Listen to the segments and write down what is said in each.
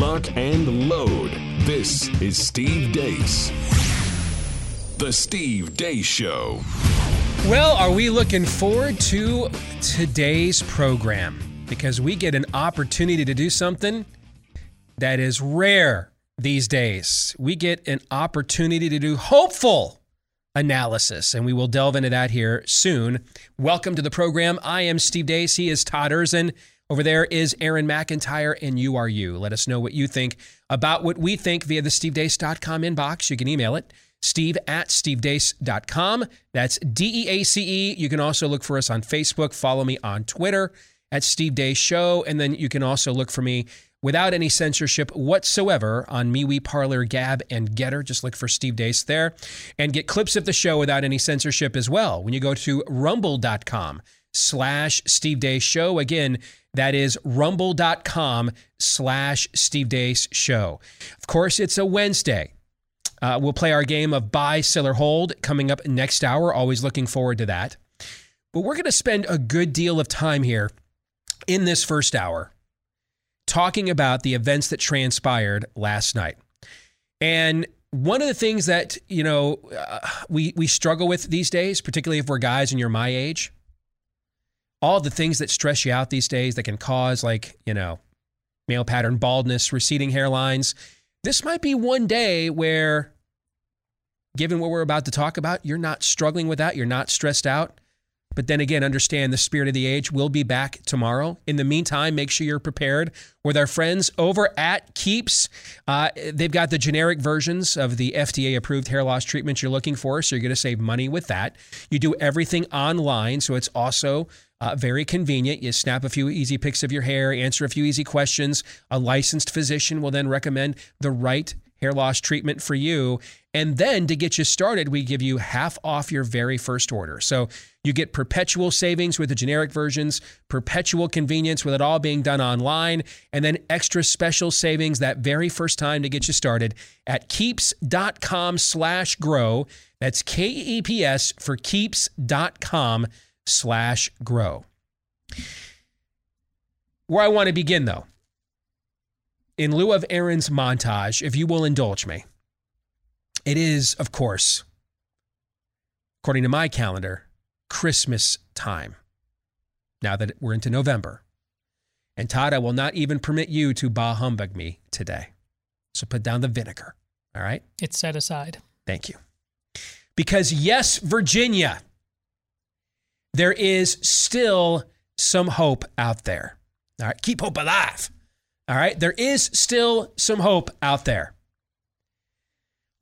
lock, and load. This is Steve Deace. The Steve Deace Show. Well, are we looking forward to today's program? Because we get an opportunity to do something that is rare these days. We get an opportunity to do hopeful analysis, and we will delve into that here soon. Welcome to the program. I am Steve Deace. He is Todd Erzen. Over there is Aaron McIntyre, and you are you. Let us know what you think about what we think via the stevedeace.com inbox. You can email it, steve at stevedeace.com. That's D E A C E. You can also look for us on Facebook. Follow me on Twitter at Steve Deace Show. And then you can also look for me without any censorship whatsoever on MeWe, Parler, Gab, and Gettr. Just look for Steve Deace there and get clips of the show without any censorship as well. When you go to rumble.com slash Steve Deace Show, again, that is rumble.com slash Steve Deace Show. Of course, it's a Wednesday. Uh, we'll play our game of buy, sell, or hold coming up next hour. Always looking forward to that. But we're going to spend a good deal of time here in this first hour talking about the events that transpired last night. And one of the things that, you know, uh, we, we struggle with these days, particularly if we're guys and you're my age, all the things that stress you out these days that can cause, like, you know, male pattern baldness, receding hairlines. This might be one day where, given what we're about to talk about, you're not struggling with that. You're not stressed out. But then again, understand the spirit of the age will be back tomorrow. In the meantime, make sure you're prepared with our friends over at Keeps. Uh, they've got the generic versions of the FDA approved hair loss treatments you're looking for, so you're going to save money with that. You do everything online, so it's also uh, very convenient. You snap a few easy pics of your hair, answer a few easy questions. A licensed physician will then recommend the right hair loss treatment for you. And then to get you started, we give you half off your very first order. So you get perpetual savings with the generic versions, perpetual convenience with it all being done online, and then extra special savings that very first time to get you started at keeps.com slash grow. That's K-E-P-S for keeps.com slash grow. Where I want to begin though, in lieu of Aaron's montage, if you will indulge me, it is, of course, according to my calendar, Christmas time. Now that we're into November. And Todd, I will not even permit you to bah humbug me today. So put down the vinegar. All right? It's set aside. Thank you. Because, yes, Virginia, there is still some hope out there. All right? Keep hope alive. All right? There is still some hope out there.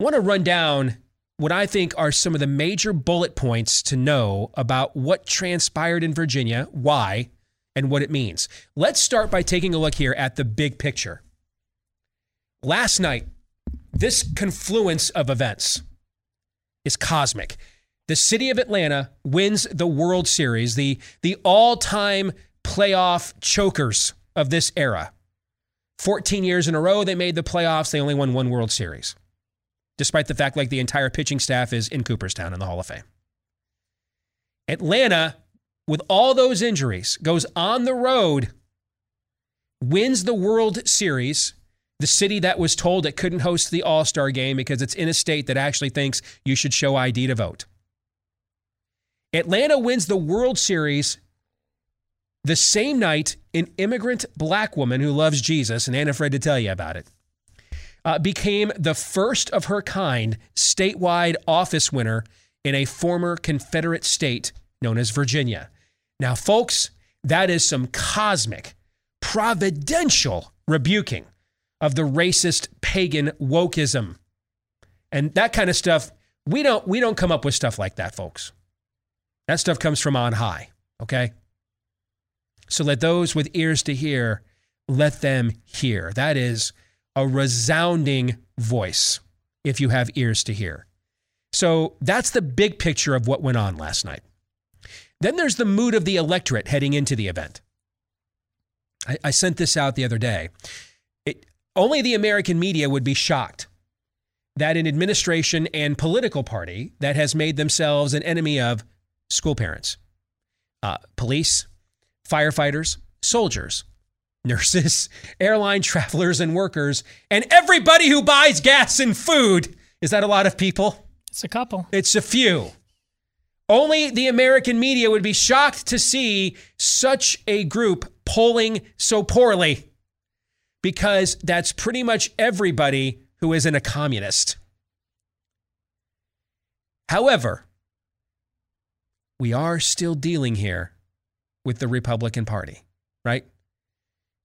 I want to run down what I think are some of the major bullet points to know about what transpired in Virginia, why, and what it means. Let's start by taking a look here at the big picture. Last night, this confluence of events is cosmic. The city of Atlanta wins the World Series, the, the all time playoff chokers of this era. 14 years in a row, they made the playoffs. They only won one World Series despite the fact like the entire pitching staff is in Cooperstown in the Hall of Fame. Atlanta, with all those injuries, goes on the road, wins the World Series, the city that was told it couldn't host the All Star game because it's in a state that actually thinks you should show ID to vote. Atlanta wins the World Series the same night an immigrant black woman who loves Jesus, and ain't afraid to tell you about it, uh, became the first of her kind statewide office winner in a former Confederate state known as Virginia. Now, folks, that is some cosmic, providential rebuking of the racist pagan wokeism. And that kind of stuff, we don't we don't come up with stuff like that, folks. That stuff comes from on high, okay? So let those with ears to hear, let them hear. That is a resounding voice if you have ears to hear. So that's the big picture of what went on last night. Then there's the mood of the electorate heading into the event. I, I sent this out the other day. It, only the American media would be shocked that an administration and political party that has made themselves an enemy of school parents, uh, police, firefighters, soldiers, nurses, airline travelers and workers, and everybody who buys gas and food. Is that a lot of people? It's a couple. It's a few. Only the American media would be shocked to see such a group polling so poorly because that's pretty much everybody who isn't a communist. However, we are still dealing here with the Republican Party, right?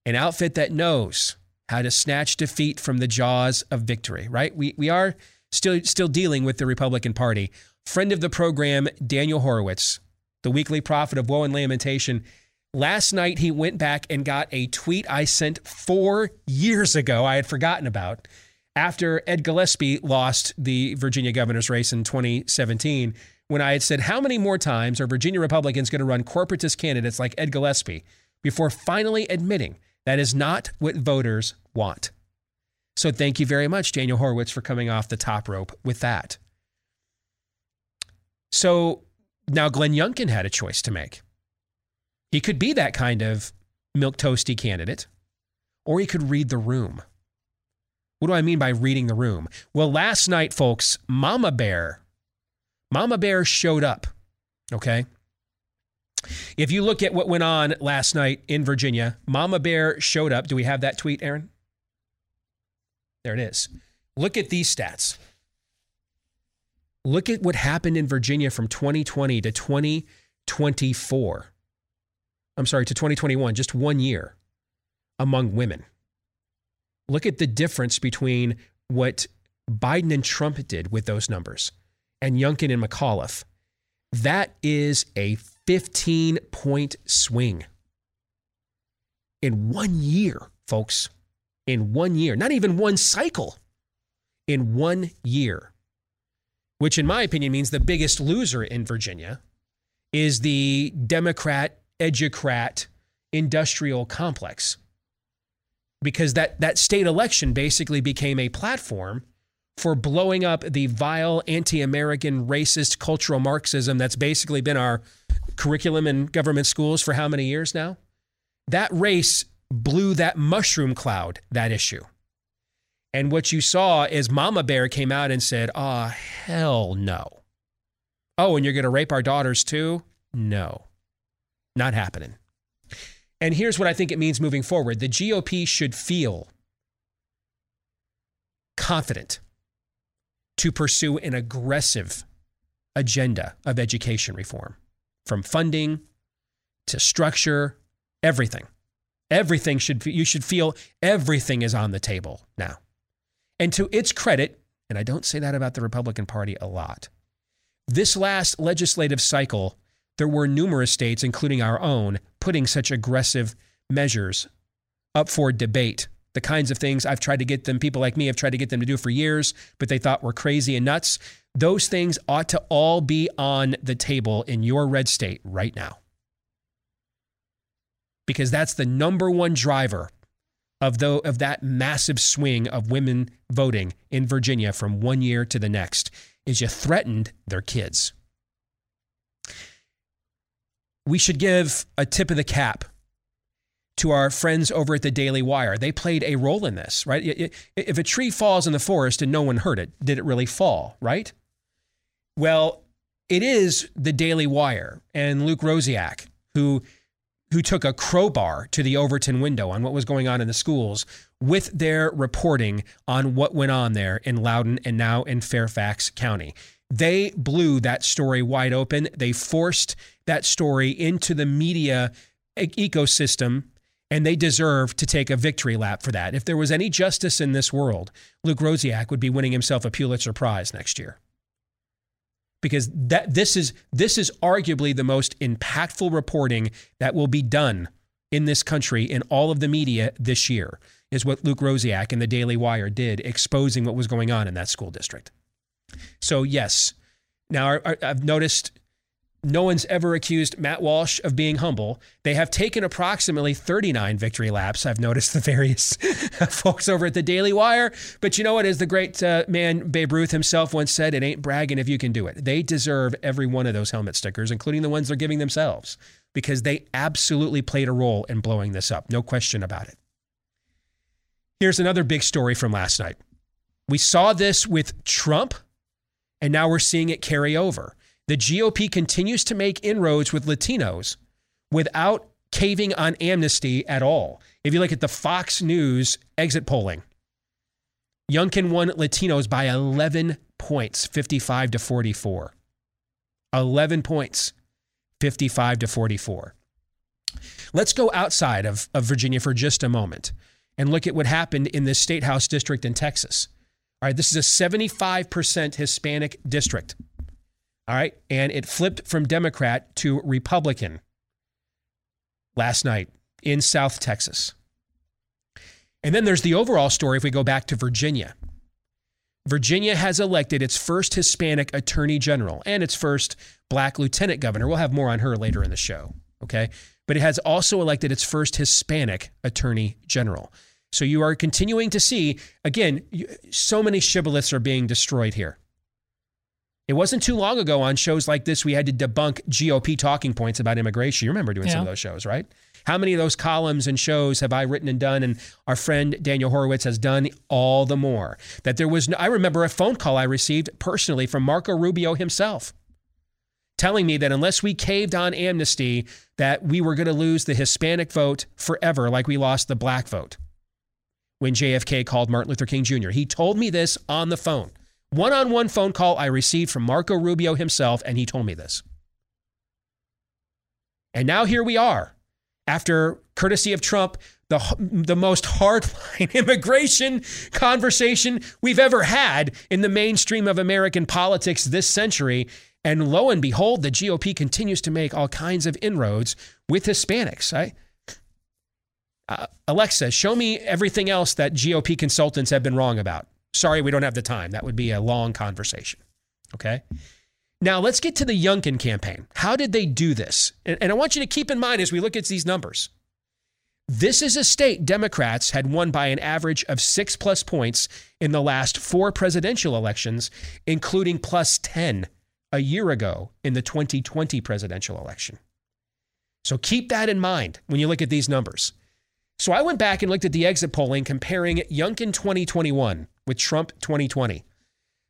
An outfit that knows how to snatch defeat from the jaws of victory, right? We, we are still, still dealing with the Republican Party. Friend of the program, Daniel Horowitz, the weekly prophet of woe and lamentation, last night he went back and got a tweet I sent four years ago, I had forgotten about, after Ed Gillespie lost the Virginia governor's race in 2017 when I had said, How many more times are Virginia Republicans going to run corporatist candidates like Ed Gillespie before finally admitting that is not what voters want? So thank you very much, Daniel Horowitz, for coming off the top rope with that. So now Glenn Youngkin had a choice to make. He could be that kind of milk toasty candidate, or he could read the room. What do I mean by reading the room? Well, last night, folks, Mama Bear Mama Bear showed up. Okay. If you look at what went on last night in Virginia, Mama Bear showed up. Do we have that tweet, Aaron? There it is. Look at these stats. Look at what happened in Virginia from 2020 to 2024. I'm sorry, to 2021, just one year among women. Look at the difference between what Biden and Trump did with those numbers and Youngkin and McAuliffe. That is a 15 point swing in one year, folks. In one year, not even one cycle, in one year, which in my opinion means the biggest loser in Virginia is the Democrat, educrat, industrial complex. Because that, that state election basically became a platform for blowing up the vile anti American racist cultural Marxism that's basically been our curriculum in government schools for how many years now? That race blew that mushroom cloud, that issue. And what you saw is Mama Bear came out and said, Oh, hell no. Oh, and you're going to rape our daughters too? No, not happening. And here's what I think it means moving forward the GOP should feel confident to pursue an aggressive agenda of education reform from funding to structure, everything. Everything should, you should feel everything is on the table now. And to its credit, and I don't say that about the Republican Party a lot, this last legislative cycle, there were numerous states, including our own, putting such aggressive measures up for debate the kinds of things I've tried to get them, people like me have tried to get them to do for years, but they thought were crazy and nuts. Those things ought to all be on the table in your red state right now. Because that's the number one driver of, the, of that massive swing of women voting in Virginia from one year to the next is you threatened their kids. We should give a tip of the cap to our friends over at the Daily Wire. They played a role in this, right? If a tree falls in the forest and no one heard it, did it really fall, right? Well, it is the Daily Wire and Luke Rosiak who who took a crowbar to the Overton window on what was going on in the schools with their reporting on what went on there in Loudoun and now in Fairfax County. They blew that story wide open. They forced that story into the media ecosystem and they deserve to take a victory lap for that. If there was any justice in this world, Luke Rosiak would be winning himself a Pulitzer Prize next year. Because that this is this is arguably the most impactful reporting that will be done in this country in all of the media this year is what Luke Rosiak and the Daily Wire did exposing what was going on in that school district. So yes, now I've noticed No one's ever accused Matt Walsh of being humble. They have taken approximately 39 victory laps. I've noticed the various folks over at the Daily Wire. But you know what? As the great uh, man Babe Ruth himself once said, it ain't bragging if you can do it. They deserve every one of those helmet stickers, including the ones they're giving themselves, because they absolutely played a role in blowing this up. No question about it. Here's another big story from last night. We saw this with Trump, and now we're seeing it carry over the GOP continues to make inroads with Latinos without caving on amnesty at all. If you look at the Fox News exit polling, Youngkin won Latinos by 11 points, 55 to 44. 11 points, 55 to 44. Let's go outside of, of Virginia for just a moment and look at what happened in this state house district in Texas. All right, this is a 75% Hispanic district. All right. And it flipped from Democrat to Republican last night in South Texas. And then there's the overall story if we go back to Virginia. Virginia has elected its first Hispanic attorney general and its first black lieutenant governor. We'll have more on her later in the show. Okay. But it has also elected its first Hispanic attorney general. So you are continuing to see, again, so many shibboleths are being destroyed here. It wasn't too long ago on shows like this we had to debunk GOP talking points about immigration. You remember doing yeah. some of those shows, right? How many of those columns and shows have I written and done? And our friend Daniel Horowitz has done all the more. That there was no, I remember a phone call I received personally from Marco Rubio himself telling me that unless we caved on amnesty, that we were going to lose the Hispanic vote forever, like we lost the black vote when JFK called Martin Luther King Jr. He told me this on the phone one on one phone call I received from Marco Rubio himself, and he told me this. And now here we are, after courtesy of Trump, the, the most hardline immigration conversation we've ever had in the mainstream of American politics this century. And lo and behold, the GOP continues to make all kinds of inroads with Hispanics. I, uh, Alexa, show me everything else that GOP consultants have been wrong about. Sorry, we don't have the time. That would be a long conversation. Okay. Now let's get to the Youngkin campaign. How did they do this? And, and I want you to keep in mind as we look at these numbers. This is a state Democrats had won by an average of six plus points in the last four presidential elections, including plus 10 a year ago in the 2020 presidential election. So keep that in mind when you look at these numbers. So I went back and looked at the exit polling comparing Youngkin 2021 with Trump 2020.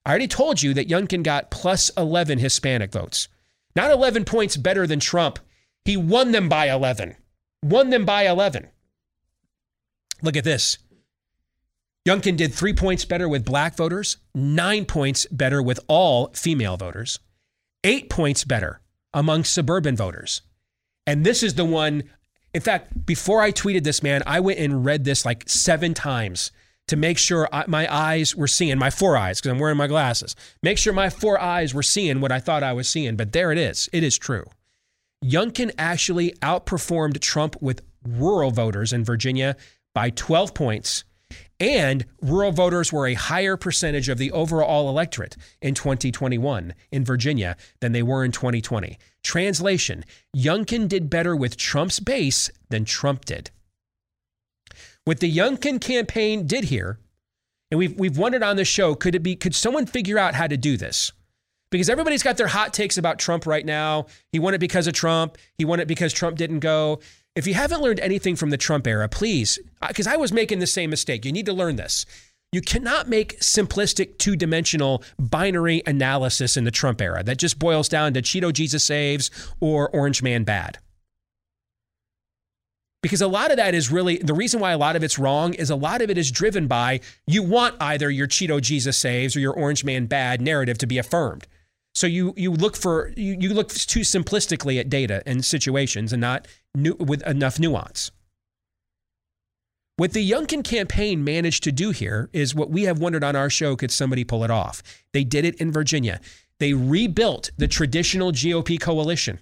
I already told you that Youngkin got plus 11 Hispanic votes. Not 11 points better than Trump. He won them by 11. Won them by 11. Look at this. Youngkin did three points better with black voters, nine points better with all female voters, eight points better among suburban voters. And this is the one, in fact, before I tweeted this, man, I went and read this like seven times to make sure I, my eyes were seeing, my four eyes, because I'm wearing my glasses, make sure my four eyes were seeing what I thought I was seeing. But there it is. It is true. Youngkin actually outperformed Trump with rural voters in Virginia by 12 points. And rural voters were a higher percentage of the overall electorate in 2021 in Virginia than they were in 2020. Translation Youngkin did better with Trump's base than Trump did. What the Youngkin campaign did here, and we've we've wondered on the show, could it be could someone figure out how to do this? Because everybody's got their hot takes about Trump right now. He won it because of Trump. He won it because Trump didn't go. If you haven't learned anything from the Trump era, please, because I was making the same mistake. You need to learn this. You cannot make simplistic two dimensional binary analysis in the Trump era that just boils down to Cheeto Jesus saves or Orange Man bad because a lot of that is really the reason why a lot of it's wrong is a lot of it is driven by you want either your Cheeto Jesus saves or your Orange Man bad narrative to be affirmed. So you you look for you, you look too simplistically at data and situations and not new, with enough nuance. What the Youngkin campaign managed to do here is what we have wondered on our show could somebody pull it off? They did it in Virginia. They rebuilt the traditional GOP coalition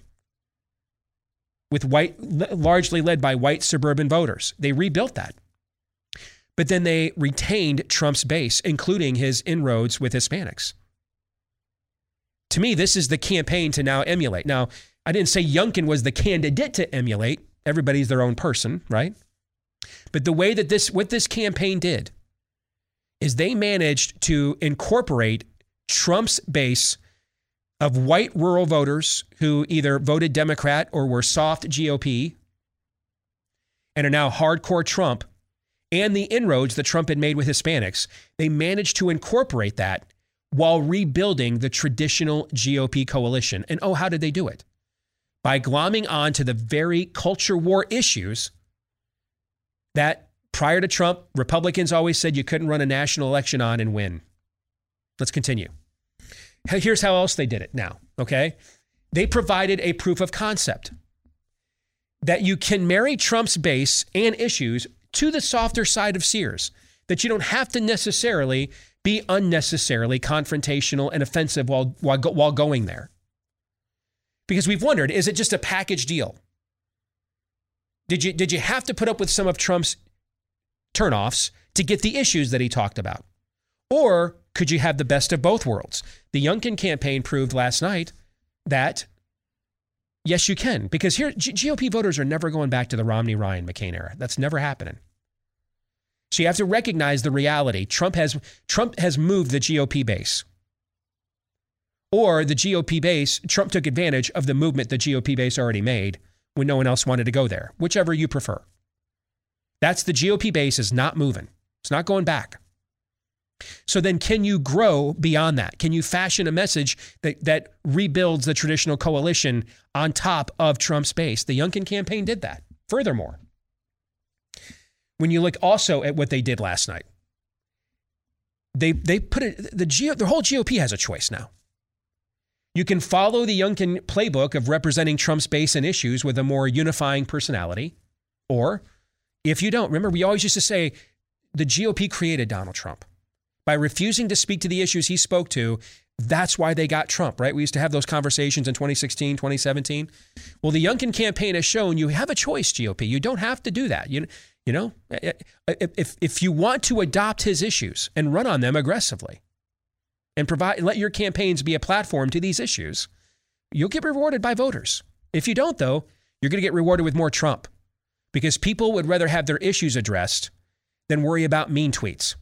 with white, largely led by white suburban voters. They rebuilt that. But then they retained Trump's base, including his inroads with Hispanics. To me, this is the campaign to now emulate. Now, I didn't say Youngkin was the candidate to emulate. Everybody's their own person, right? But the way that this, what this campaign did, is they managed to incorporate Trump's base of white rural voters who either voted Democrat or were soft GOP and are now hardcore Trump and the inroads that Trump had made with Hispanics, they managed to incorporate that while rebuilding the traditional GOP coalition. And oh, how did they do it? By glomming on to the very culture war issues that prior to Trump, Republicans always said you couldn't run a national election on and win. Let's continue. Here's how else they did it now, okay? They provided a proof of concept that you can marry Trump's base and issues to the softer side of Sears, that you don't have to necessarily be unnecessarily confrontational and offensive while, while, while going there. Because we've wondered is it just a package deal? Did you, did you have to put up with some of Trump's turnoffs to get the issues that he talked about? Or could you have the best of both worlds? The Youngkin campaign proved last night that Yes, you can. Because here, GOP voters are never going back to the Romney, Ryan, McCain era. That's never happening. So you have to recognize the reality. Trump has Trump has moved the GOP base. Or the GOP base, Trump took advantage of the movement the GOP base already made when no one else wanted to go there, whichever you prefer. That's the GOP base is not moving. It's not going back. So then, can you grow beyond that? Can you fashion a message that, that rebuilds the traditional coalition on top of Trump's base? The Youngkin campaign did that. Furthermore, when you look also at what they did last night, they they put it the G, the whole GOP has a choice now. You can follow the Youngkin playbook of representing Trump's base and issues with a more unifying personality, or if you don't, remember we always used to say the GOP created Donald Trump by refusing to speak to the issues he spoke to. That's why they got Trump, right? We used to have those conversations in 2016, 2017. Well, the Youngkin campaign has shown you have a choice, GOP. You don't have to do that. You, you know, eh, eh, eh, if, if you want to adopt his issues and run on them aggressively and provide, let your campaigns be a platform to these issues, you'll get rewarded by voters. If you don't, though, you're going to get rewarded with more Trump because people would rather have their issues addressed than worry about mean tweets.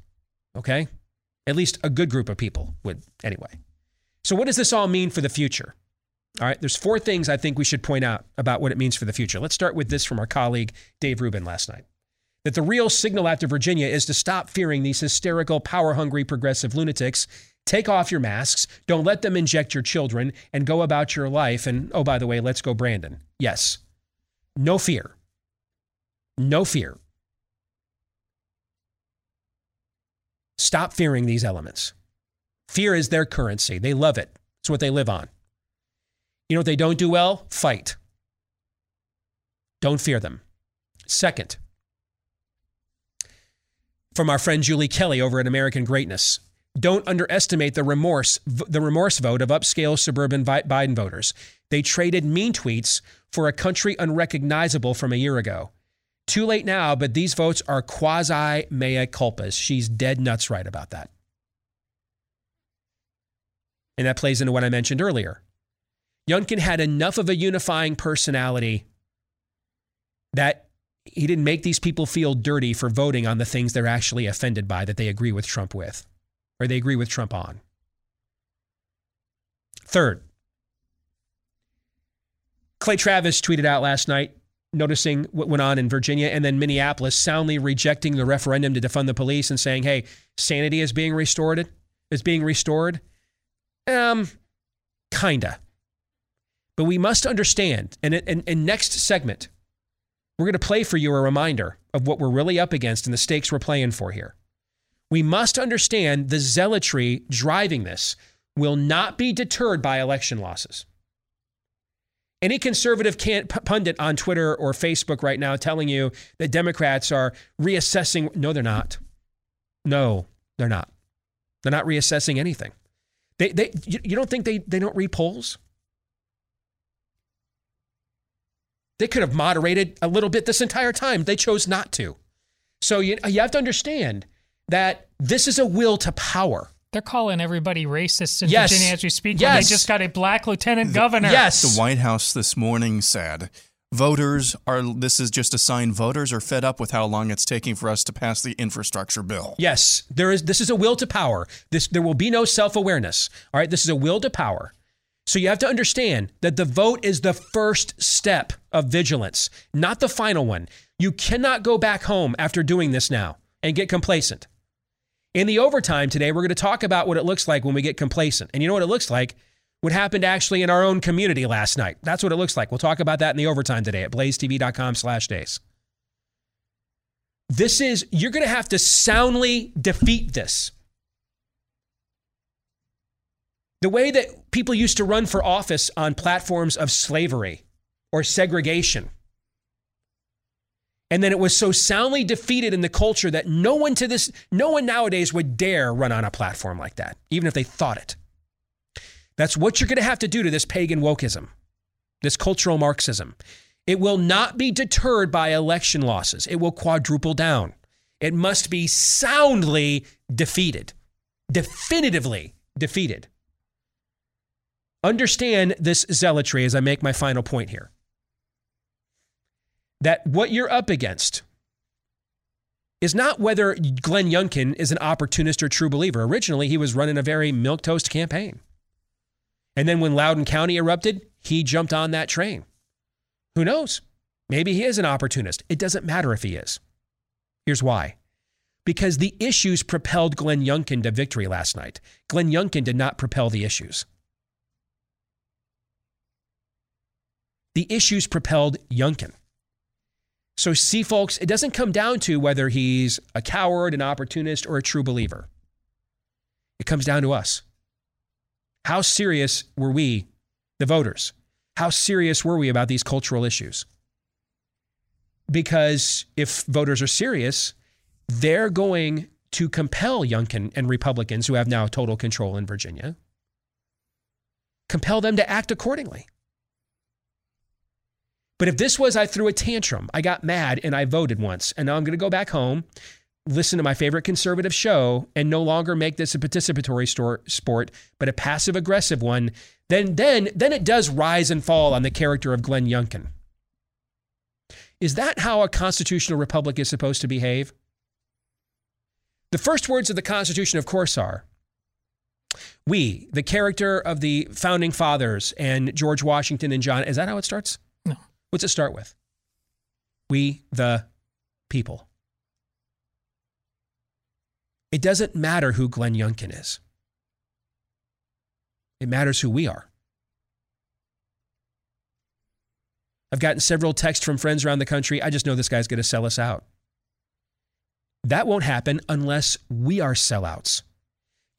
Okay? At least a good group of people would, anyway. So, what does this all mean for the future? All right, there's four things I think we should point out about what it means for the future. Let's start with this from our colleague Dave Rubin last night. That the real signal after Virginia is to stop fearing these hysterical, power hungry progressive lunatics. Take off your masks, don't let them inject your children, and go about your life. And oh, by the way, let's go, Brandon. Yes, no fear. No fear. Stop fearing these elements. Fear is their currency. They love it. It's what they live on. You know what they don't do well? Fight. Don't fear them. Second, from our friend Julie Kelly over at American Greatness. Don't underestimate the remorse, the remorse vote of upscale suburban Biden voters. They traded mean tweets for a country unrecognizable from a year ago. Too late now, but these votes are quasi mea culpas. She's dead nuts right about that. And that plays into what I mentioned earlier. Youngkin had enough of a unifying personality that he didn't make these people feel dirty for voting on the things they're actually offended by that they agree with Trump with or they agree with Trump on. Third, Clay Travis tweeted out last night noticing what went on in Virginia and then Minneapolis soundly rejecting the referendum to defund the police and saying, "Hey, sanity is being restored." Is being restored. Um, kinda. But we must understand, and in next segment, we're going to play for you a reminder of what we're really up against and the stakes we're playing for here. We must understand the zealotry driving this will not be deterred by election losses. Any conservative pundit on Twitter or Facebook right now telling you that Democrats are reassessing, no, they're not. No, they're not. They're not reassessing anything. They, they, you don't think they, they don't read polls? They could have moderated a little bit this entire time. They chose not to. So you, you have to understand that this is a will to power. They're calling everybody racist in Yes. Virginia as we speak. Yes. They just got a black lieutenant governor. Yes. The White House this morning said voters are, this is just a sign voters are fed up with how long it's taking for us to pass the infrastructure bill. Yes, there is. This is a will to power. This there will be no self awareness. All right, this is a will to power. So you have to understand that the vote is the first step of vigilance, not the final one. You cannot go back home after doing this now and get complacent. In the overtime today, we're going to talk about what it looks like when we get complacent. And you know what it looks like? What happened actually in our own community last night. That's what it looks like. We'll talk about that in the overtime today at blazetv.com slash deace. This is, you're going to have to soundly defeat this. The way that people used to run for office on platforms of slavery or segregation. And then it was so soundly defeated in the culture that no one to this, no one nowadays would dare run on a platform like that, even if they thought it. That's what you're going to have to do to this pagan wokeism, this cultural Marxism. It will not be deterred by election losses. It will quadruple down. It must be soundly defeated, definitively defeated. Understand this zealotry as I make my final point here. That what you're up against is not whether Glenn Youngkin is an opportunist or true believer. Originally, he was running a very milquetoast campaign. And then when Loudoun County erupted, he jumped on that train. Who knows? Maybe he is an opportunist. It doesn't matter if he is. Here's why. Because the issues propelled Glenn Youngkin to victory last night. Glenn Youngkin did not propel the issues. The issues propelled Youngkin. So, see, folks, it doesn't come down to whether he's a coward, an opportunist, or a true believer. It comes down to us. How serious were we, the voters? How serious were we about these cultural issues? Because if voters are serious, they're going to compel Youngkin and Republicans who have now total control in Virginia, compel them to act accordingly. But if this was I threw a tantrum, I got mad and I voted once, and now I'm going to go back home, listen to my favorite conservative show, and no longer make this a participatory store, sport, but a passive aggressive one, then then then it does rise and fall on the character of Glenn Youngkin. Is that how a constitutional republic is supposed to behave? The first words of the Constitution, of course, are we, the character of the founding fathers and George Washington and John. Is that how it starts? What's it start with? We, the people. It doesn't matter who Glenn Youngkin is, it matters who we are. I've gotten several texts from friends around the country. I just know this guy's going to sell us out. That won't happen unless we are sellouts.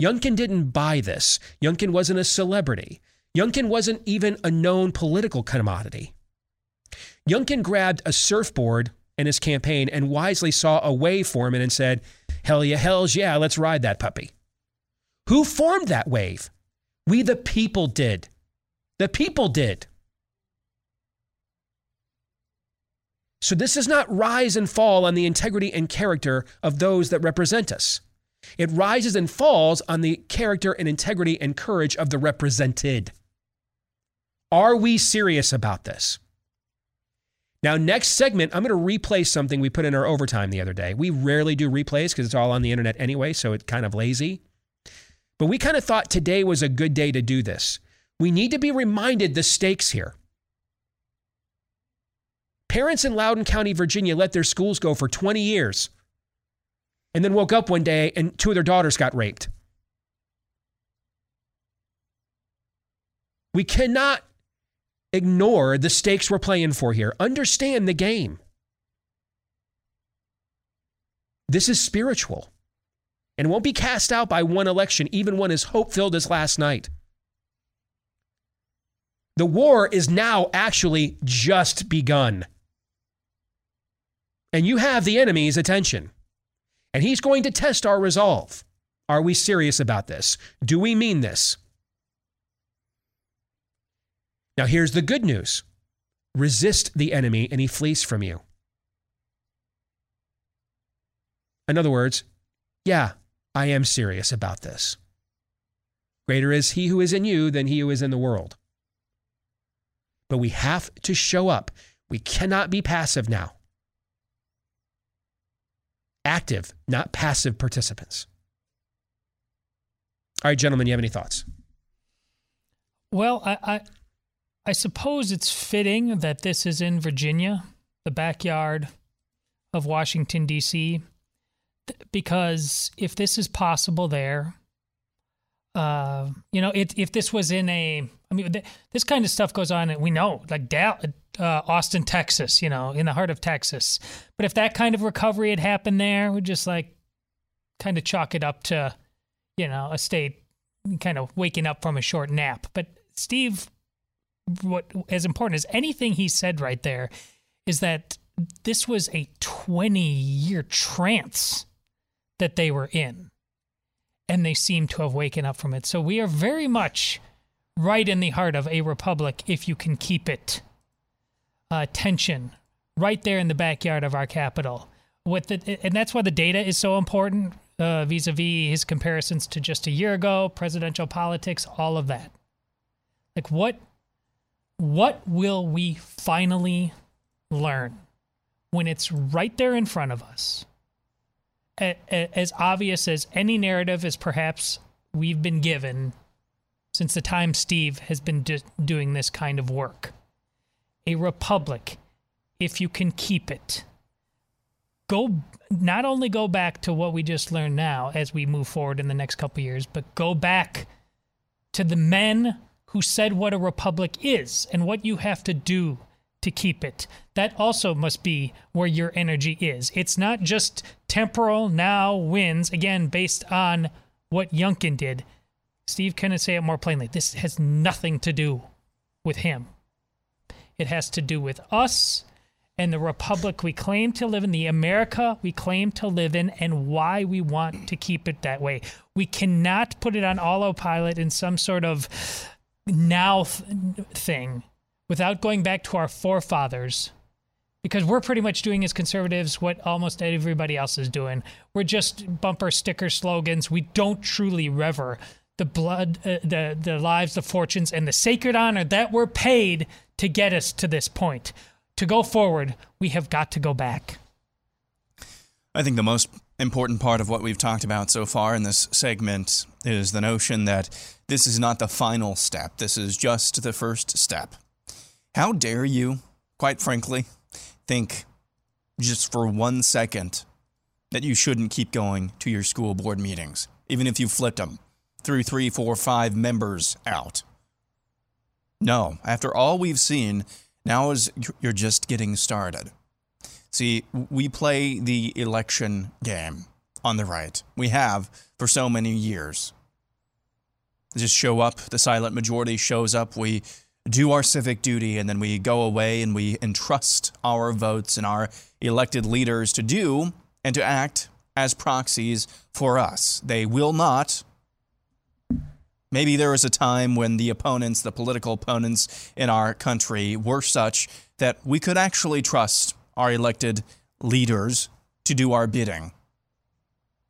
Youngkin didn't buy this. Youngkin wasn't a celebrity. Youngkin wasn't even a known political commodity. Youngkin grabbed a surfboard in his campaign and wisely saw a wave forming and said, Hell yeah, hells yeah, let's ride that puppy. Who formed that wave? We, the people, did. The people did. So this does not rise and fall on the integrity and character of those that represent us. It rises and falls on the character and integrity and courage of the represented. Are we serious about this? Now, next segment, I'm going to replay something we put in our overtime the other day. We rarely do replays because it's all on the internet anyway, so it's kind of lazy. But we kind of thought today was a good day to do this. We need to be reminded the stakes here. Parents in Loudoun County, Virginia let their schools go for 20 years and then woke up one day and two of their daughters got raped. We cannot ignore the stakes we're playing for here. Understand the game. This is spiritual and won't be cast out by one election, even one as hope filled as last night. The war is now actually just begun. And you have the enemy's attention. And he's going to test our resolve. Are we serious about this? Do we mean this? Now, here's the good news resist the enemy and he flees from you. In other words, yeah, I am serious about this. Greater is he who is in you than he who is in the world. But we have to show up. We cannot be passive now. Active, not passive participants. All right, gentlemen, you have any thoughts? Well, I, I suppose it's fitting that this is in Virginia, the backyard of Washington D.C., because if this is possible there, uh, you know, it, if this was in a, I mean, th- this kind of stuff goes on, and we know, like da- uh, Austin, Texas, you know, in the heart of Texas. But if that kind of recovery had happened there, we'd just like kind of chalk it up to, you know, a state kind of waking up from a short nap. But Steve, what as important as anything he said right there is that this was a 20 year trance that they were in. And they seem to have waken up from it. So we are very much right in the heart of a republic if you can keep it. Uh, tension right there in the backyard of our capital. With the, and that's why the data is so important uh, vis-a-vis his comparisons to just a year ago, presidential politics, all of that. Like what what will we finally learn when it's right there in front of us? As obvious as any narrative as perhaps we've been given since the time Steve has been do- doing this kind of work. A republic, if you can keep it, go not only go back to what we just learned now as we move forward in the next couple years, but go back to the men who said what a republic is and what you have to do to keep it. That also must be where your energy is. It's not just temporal now wins, again, based on what Youngkin did. Steve couldn't say it more plainly. This has nothing to do with him. It has to do with us and the republic we claim to live in, the America we claim to live in, and why we want to keep it that way. We cannot put it on autopilot in some sort of now th- thing without going back to our forefathers because we're pretty much doing as conservatives what almost everybody else is doing. We're just bumper sticker slogans. We don't truly rever the blood, uh, the the lives, the fortunes, and the sacred honor that were paid to get us to this point. To go forward, we have got to go back. I think the most important part of what we've talked about so far in this segment is the notion that this is not the final step. This is just the first step. How dare you, quite frankly, think just for one second that you shouldn't keep going to your school board meetings, even if you flipped them through three, four, five members out? No, after all we've seen, now is you're just getting started. See, we play the election game on the right. We have for so many years. Just show up, the silent majority shows up, we do our civic duty, and then we go away and we entrust our votes and our elected leaders to do and to act as proxies for us. They will not. Maybe there was a time when the opponents, the political opponents in our country, were such that we could actually trust our elected leaders to do our bidding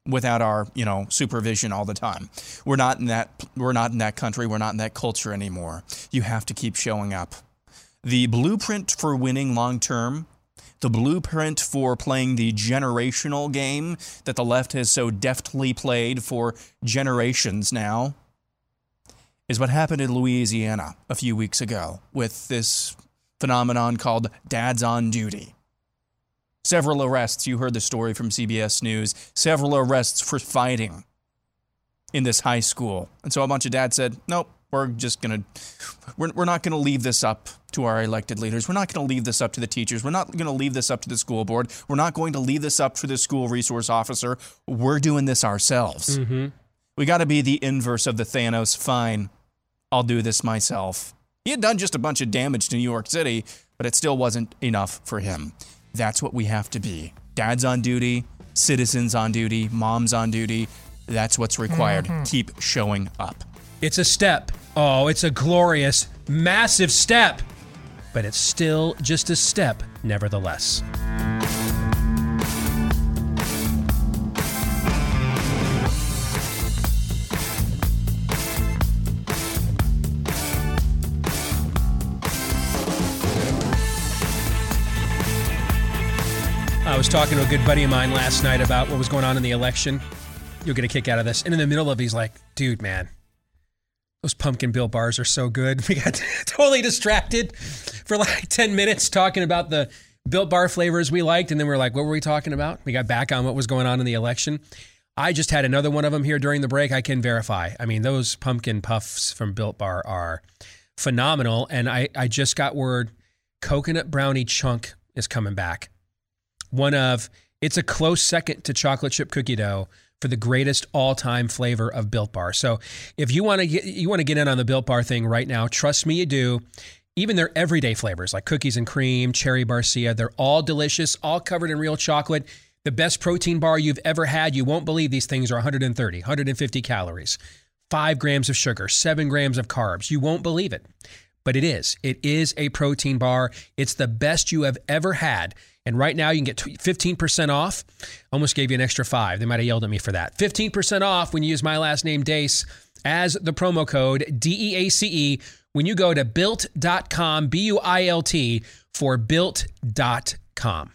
without our you know supervision all the time. We're not in that we're not in that country. We're not in that culture anymore. You have to keep showing up. The blueprint for winning long term the blueprint for playing the generational game that the left has so deftly played for generations now is what happened in Louisiana a few weeks ago with this phenomenon called dads on duty Several arrests, you heard the story from CBS News, several arrests for fighting in this high school. And so a bunch of dads said, nope, we're just going to, we're, we're not going to leave this up to our elected leaders. We're not going to leave this up to the teachers. We're not going to leave this up to the school board. We're not going to leave this up to the school resource officer. We're doing this ourselves. Mm-hmm. We got to be the inverse of the Thanos. Fine, I'll do this myself. He had done just a bunch of damage to New York City, but it still wasn't enough for him. That's what we have to be. Dads on duty, citizens on duty, moms on duty. That's what's required. Mm-hmm. Keep showing up. It's a step. Oh, it's a glorious, massive step. But it's still just a step, nevertheless. Was talking to a good buddy of mine last night about what was going on in the election. You'll get a kick out of this. And in the middle of it, he's like, dude, man, those pumpkin Built Bars are so good. We got totally distracted for like 10 minutes talking about the built bar flavors we liked. And then we are like, what were we talking about? We got back on what was going on in the election. I just had another one of them here during the break. I can verify. I mean, those pumpkin puffs from Built Bar are phenomenal. And I, I just got word coconut brownie chunk is coming back. One of, it's a close second to chocolate chip cookie dough for the greatest all-time flavor of Built Bar. So if you want to get you want to get in on the Built Bar thing right now, trust me, you do. Even their everyday flavors like cookies and cream, cherry barcia, they're all delicious, all covered in real chocolate. The best protein bar you've ever had. You won't believe these things are 130, 150 calories, five grams of sugar, seven grams of carbs. You won't believe it, but it is. It is a protein bar. It's the best you have ever had. And right now you can get 15% off. Almost gave you an extra five. They might have yelled at me for that. 15% off when you use my last name, Deace, as the promo code D E A C E when you go to built.com, B U I L T, for built.com.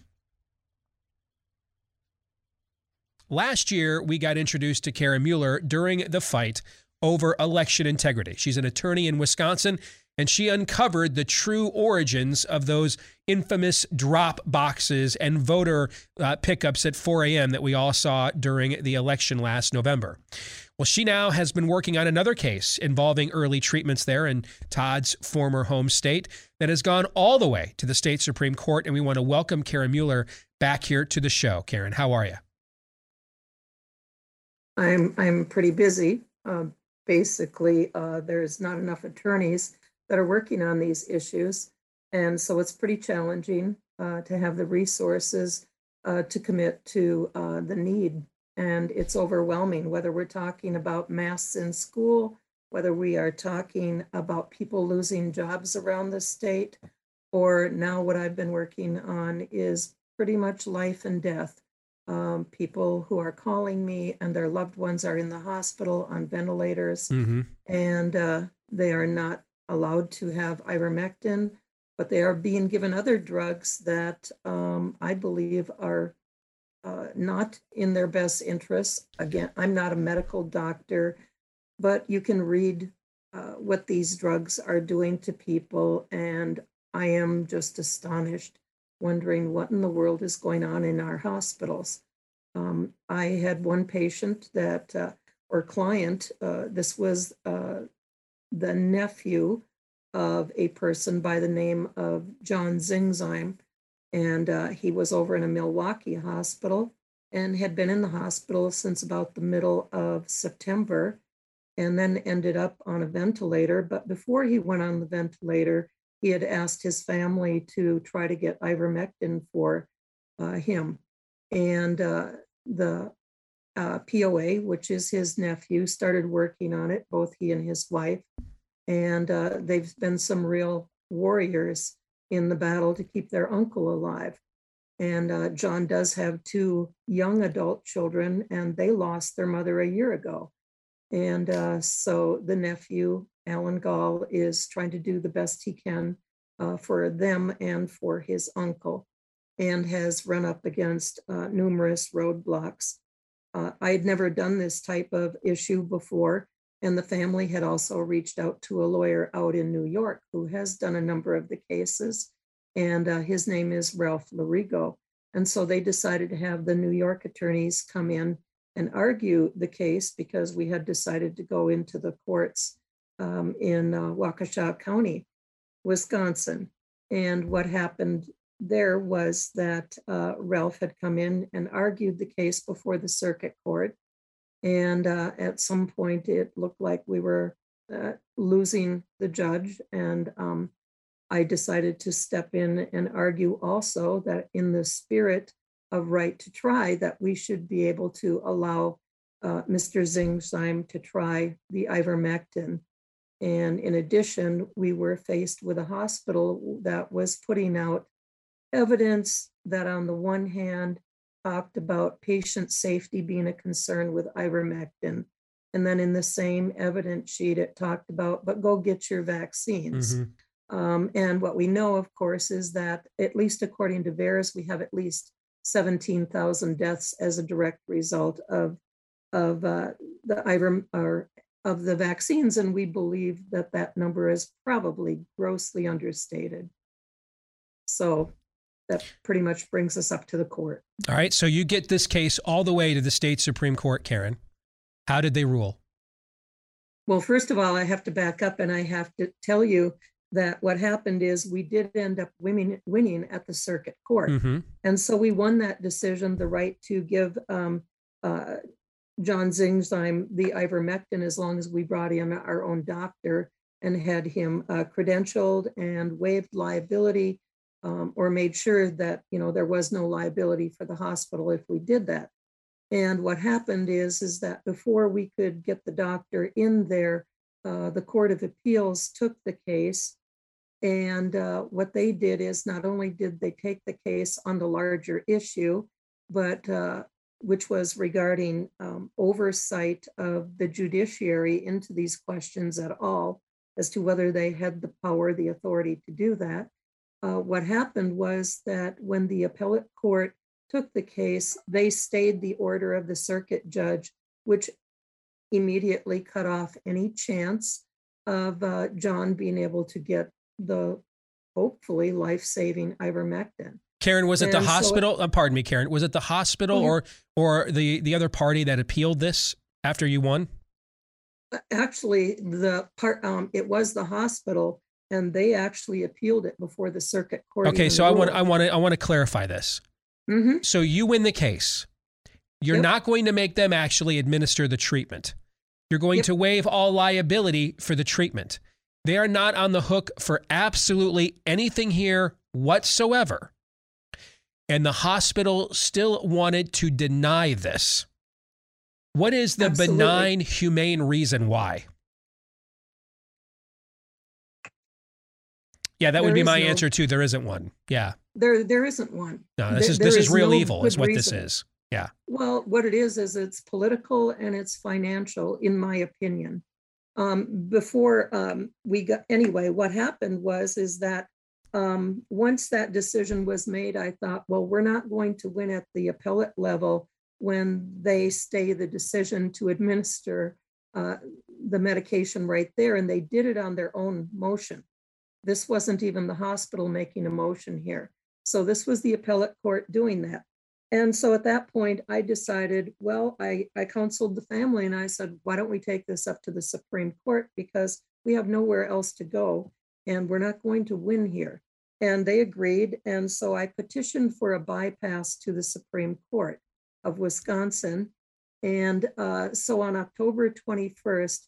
Last year, we got introduced to Karen Mueller during the fight over election integrity. She's an attorney in Wisconsin, and she uncovered the true origins of those infamous drop boxes and voter uh, pickups at 4 a.m. that we all saw during the election last November. Well, she now has been working on another case involving early treatments there in Todd's former home state that has gone all the way to the state Supreme Court. And we want to welcome Karen Mueller back here to the show. Karen, how are you? I'm I'm pretty busy. Uh, basically, uh, there's not enough attorneys that are working on these issues, and so it's pretty challenging uh, to have the resources uh, to commit to uh, the need. And it's overwhelming whether we're talking about masks in school, whether we are talking about people losing jobs around the state, or now what I've been working on is pretty much life and death um, people who are calling me and their loved ones are in the hospital on ventilators mm-hmm. and uh, they are not allowed to have ivermectin, but they are being given other drugs that um, I believe are uh, not in their best interests. Again, I'm not a medical doctor, but you can read uh, what these drugs are doing to people, and I am just astonished wondering what in the world is going on in our hospitals. Um, I had one patient that, uh, or client, uh, this was uh, the nephew of a person by the name of John Zingsheim. And uh, he was over in a Milwaukee hospital and had been in the hospital since about the middle of September and then ended up on a ventilator. But before he went on the ventilator, he had asked his family to try to get ivermectin for uh, him. And uh, the uh, POA, which is his nephew, started working on it, both he and his wife. And uh, they've been some real warriors in the battle to keep their uncle alive. And uh, John does have two young adult children, and they lost their mother a year ago. And uh, so the nephew Alan Gall is trying to do the best he can uh, for them and for his uncle, and has run up against uh, numerous roadblocks. Uh, I had never done this type of issue before, and the family had also reached out to a lawyer out in New York who has done a number of the cases, and uh, his name is Ralph Lorigo. And so they decided to have the New York attorneys come in and argue the case because we had decided to go into the courts um, in uh, Waukesha County, Wisconsin. And what happened there was that uh, Ralph had come in and argued the case before the circuit court. And uh, at some point, it looked like we were uh, losing the judge. And um, I decided to step in and argue also that in the spirit of right to try, that we should be able to allow uh, Mr. Zingsheim to try the ivermectin and in addition, we were faced with a hospital that was putting out evidence that, on the one hand, talked about patient safety being a concern with ivermectin. And then in the same evidence sheet, it talked about, but go get your vaccines. Mm-hmm. Um, and what we know, of course, is that, at least according to VAERS, we have at least 17,000 deaths as a direct result of of uh, the iverm or of the vaccines, and we believe that that number is probably grossly understated. So that pretty much brings us up to the court. All right. So you get this case all the way to the state Supreme Court, Karen. How did they rule? Well, first of all, I have to back up and I have to tell you that what happened is we did end up winning, winning at the circuit court. Mm-hmm. And so we won that decision, the right to give um, uh, John Zingsheim the ivermectin as long as we brought in our own doctor and had him uh, credentialed and waived liability um, or made sure that you know there was no liability for the hospital if we did that. And what happened is is that before we could get the doctor in there, uh, the Court of Appeals took the case. And uh, what they did is not only did they take the case on the larger issue, but uh, which was regarding um, oversight of the judiciary into these questions at all as to whether they had the power, the authority to do that. Uh, what happened was that when the appellate court took the case, they stayed the order of the circuit judge, which immediately cut off any chance of uh, John being able to get the hopefully life saving ivermectin. Karen, was it the And so- hospital? uh, pardon me, Karen. Was it the hospital Mhm. or or the the other party that appealed this after you won? Uh, Actually, the part, um, it was the hospital and they actually appealed it before the circuit court. Okay, so I want I want to I want to clarify this. hmm So you win the case. You're Yep. not going to make them actually administer the treatment. You're going Yep. to waive all liability for the treatment. They are not on the hook for absolutely anything here whatsoever. And the hospital still wanted to deny this. What is the Absolutely. benign, humane reason why? Yeah, that would be my no- answer too. There isn't one. Yeah. There, there isn't one. No, this There- is this there is real no evil, is what this is. Yeah. Well, what it is, is it's political and it's financial, in my opinion. Um, before um, we got, anyway, what happened was, is that um, once that decision was made, I thought, well, we're not going to win at the appellate level when they stay the decision to administer uh, the medication right there. And they did it on their own motion. This wasn't even the hospital making a motion here. So this was the appellate court doing that. And so at that point, I decided, well, I, I counseled the family and I said, why don't we take this up to the Supreme Court? Because we have nowhere else to go and we're not going to win here. And they agreed. And so I petitioned for a bypass to the Supreme Court of Wisconsin. And uh, so on October 21st,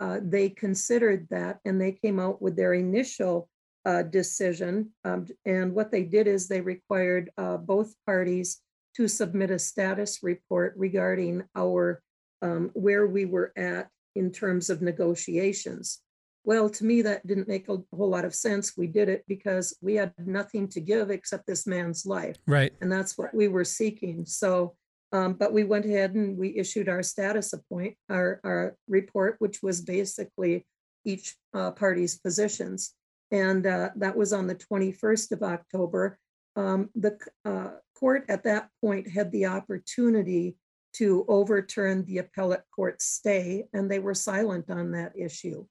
uh, they considered that and they came out with their initial uh, decision. Um, and what they did is they required uh, both parties to submit a status report regarding our um, where we were at in terms of negotiations. Well, to me, that didn't make a whole lot of sense. We did it because we had nothing to give except this man's life Right. and that's what we were seeking. So, um, but we went ahead and we issued our status appoint, our, our report, which was basically each uh, party's positions. And uh, that was on the 21st of October. Um, the uh, court at that point had the opportunity to overturn the appellate court stay, and they were silent on that issue.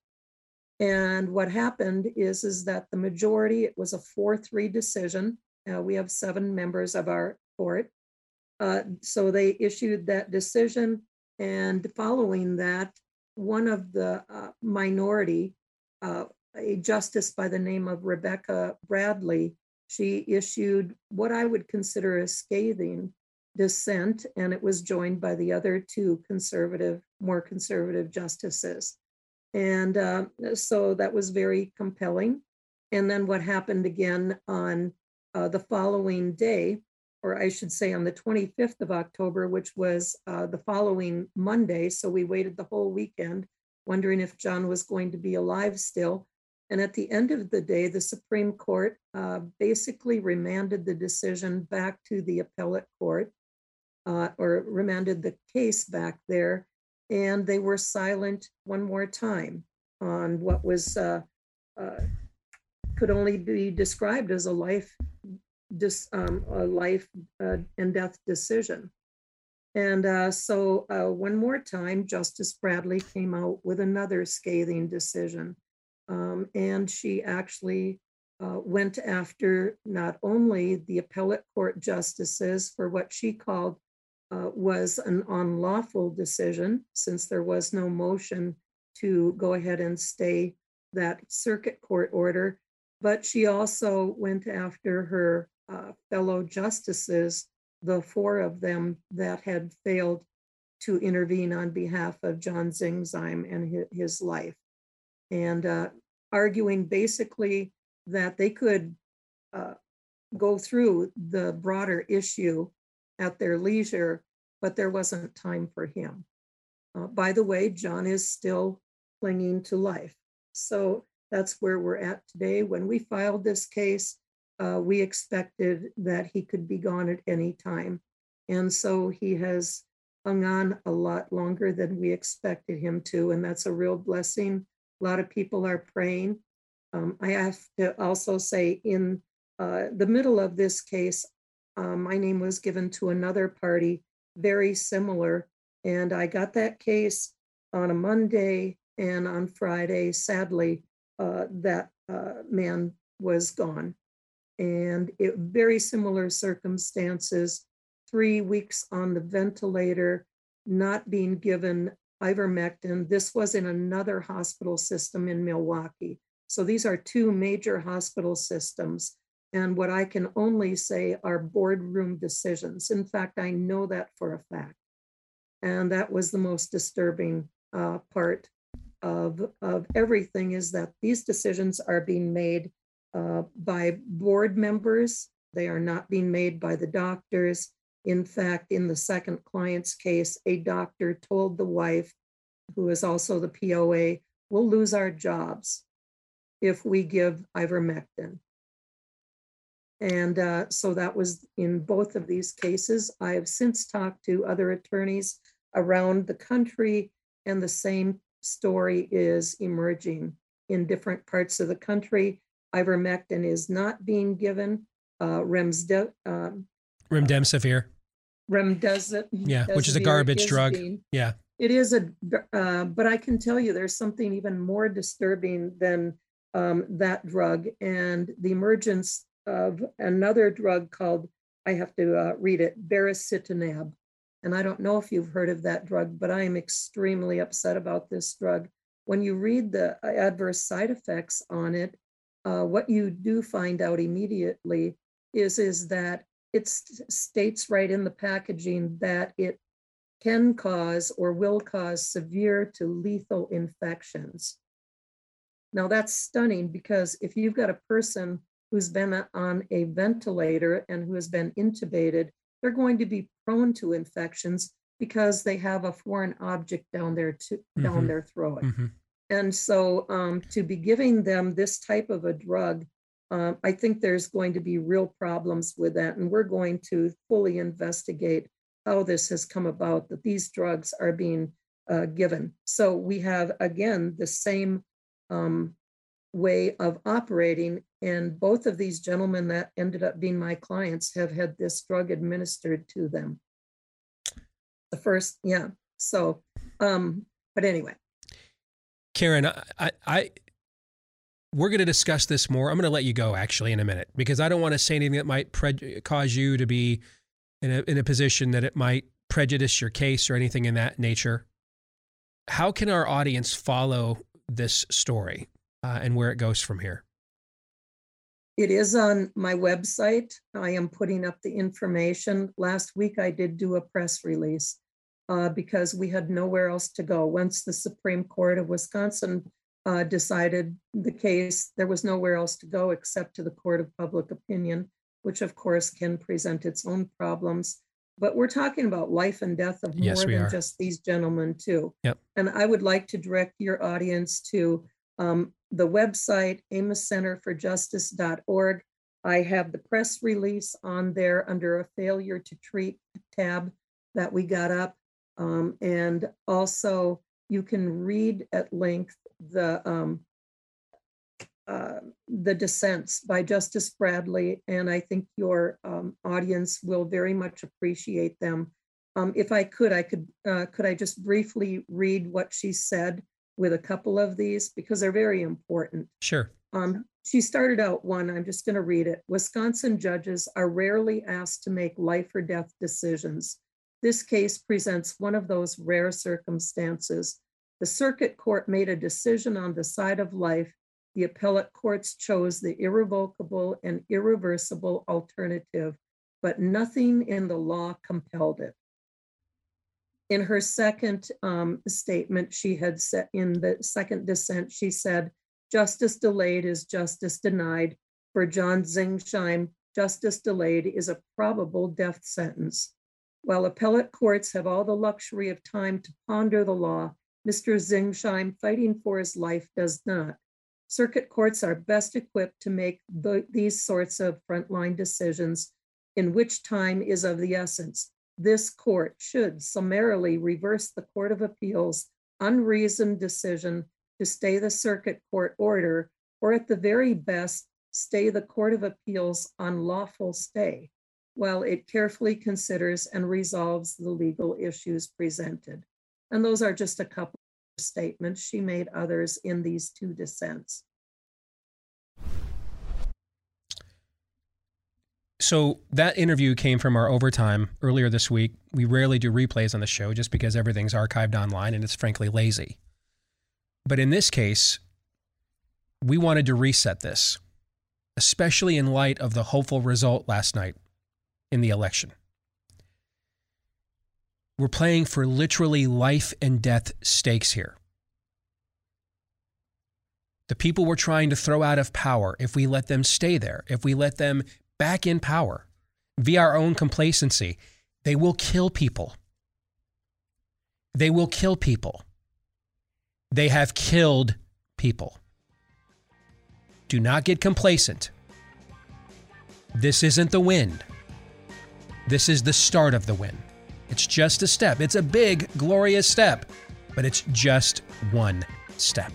And what happened is, is that the majority, it was a 4-3 decision. Uh, we have seven members of our court. Uh, so they issued that decision. And following that, one of the uh, minority, uh, a justice by the name of Rebecca Bradley, she issued what I would consider a scathing dissent, and it was joined by the other two conservative, more conservative justices. And uh, so that was very compelling. And then what happened again on uh, the following day, or I should say on the 25th of October, which was uh, the following Monday. So we waited the whole weekend, wondering if John was going to be alive still. And at the end of the day, the Supreme Court uh, basically remanded the decision back to the appellate court uh, or remanded the case back there. And they were silent one more time on what was uh, uh, could only be described as a life dis, um, a life uh, and death decision. And uh, so uh, one more time, Justice Bradley came out with another scathing decision. Um, and she actually uh, went after not only the appellate court justices for what she called uh, was an unlawful decision, since there was no motion to go ahead and stay that circuit court order, but she also went after her uh, fellow justices the four of them that had failed to intervene on behalf of John Zingsheim and his, life. And uh, arguing basically that they could uh, go through the broader issue at their leisure, but there wasn't time for him. Uh, by the way, John is still clinging to life. So that's where we're at today. When we filed this case, uh, we expected that he could be gone at any time. And so he has hung on a lot longer than we expected him to. And that's a real blessing. A lot of people are praying. Um, I have to also say, in uh, the middle of this case, uh, my name was given to another party, very similar. And I got that case on a Monday, and on Friday, sadly, uh, that uh, man was gone and it, very similar circumstances, three weeks on the ventilator, not being given ivermectin. This was in another hospital system in Milwaukee. So these are two major hospital systems. And what I can only say are boardroom decisions. In fact, I know that for a fact. And that was the most disturbing uh, part of, of everything is that these decisions are being made uh, by board members. They are not being made by the doctors. In fact, in the second client's case, a doctor told the wife, who is also the POA, we'll lose our jobs if we give ivermectin. And uh, so that was in both of these cases. I have since talked to other attorneys around the country, and the same story is emerging in different parts of the country ivermectin is not being given. Uh, Remsde- um, remdesivir. Remdesivir. Yeah, which is a garbage is drug. Being, yeah. It is a, uh, but I can tell you there's something even more disturbing than um, that drug and the emergence of another drug called, I have to uh, read it, baricitinib. And I don't know if you've heard of that drug, but I am extremely upset about this drug. When you read the uh, adverse side effects on it, uh, what you do find out immediately is, is that it states right in the packaging that it can cause or will cause severe to lethal infections. Now that's stunning because if you've got a person who's been on a ventilator and who has been intubated, they're going to be prone to infections because they have a foreign object down their to, mm-hmm. down their throat. Mm-hmm. And so um, to be giving them this type of a drug, um, I think there's going to be real problems with that. And we're going to fully investigate how this has come about that these drugs are being uh, given. So we have, again, the same um, way of operating. And both of these gentlemen that ended up being my clients have had this drug administered to them. The first, yeah. So, um, but anyway, Karen, I, I we're going to discuss this more. I'm going to let you go actually in a minute because I don't want to say anything that might pre- cause you to be in a, in a position that it might prejudice your case or anything in that nature. How can our audience follow this story uh, and where it goes from here? It is on my website. I am putting up the information. Last week I did do a press release uh, because we had nowhere else to go. Once the Supreme Court of Wisconsin uh, decided the case, there was nowhere else to go except to the Court of Public Opinion, which of course can present its own problems. But we're talking about life and death of more yes, than are. just these gentlemen, too. Yep. And I would like to direct your audience to um, the website, amoscenterforjustice.org. I have the press release on there under a failure to treat tab that we got up. Um, and also, you can read at length the um, uh, the dissents by Justice Bradley, and I think your um, audience will very much appreciate them. Um, if I could, I could uh, could I just briefly read what she said with a couple of these because they're very important. Sure. Um, she started out one. I'm just going to read it. Wisconsin judges are rarely asked to make life or death decisions. This case presents one of those rare circumstances. The circuit court made a decision on the side of life the appellate courts chose the irrevocable and irreversible alternative, but nothing in the law compelled it. In her second um, statement, she had said in the second dissent, she said, Justice delayed is justice denied. For John Zingsheim, justice delayed is a probable death sentence. While appellate courts have all the luxury of time to ponder the law, Mr. Zingsheim fighting for his life does not. Circuit courts are best equipped to make the, these sorts of frontline decisions in which time is of the essence. This court should summarily reverse the Court of Appeals unreasoned decision to stay the circuit court order, or at the very best, stay the Court of Appeals unlawful stay, while it carefully considers and resolves the legal issues presented. And those are just a couple of statements. She made others in these two dissents. So that interview came from our overtime earlier this week. We rarely do replays on the show just because everything's archived online and it's frankly lazy. But in this case, we wanted to reset this, especially in light of the hopeful result last night in the election. We're playing for literally life and death stakes here. The people we're trying to throw out of power, if we let them stay there, if we let them back in power via our own complacency, they will kill people. They will kill people. They have killed people. Do not get complacent. This isn't the wind. This is the start of the win. It's just a step. It's a big, glorious step, but it's just one step.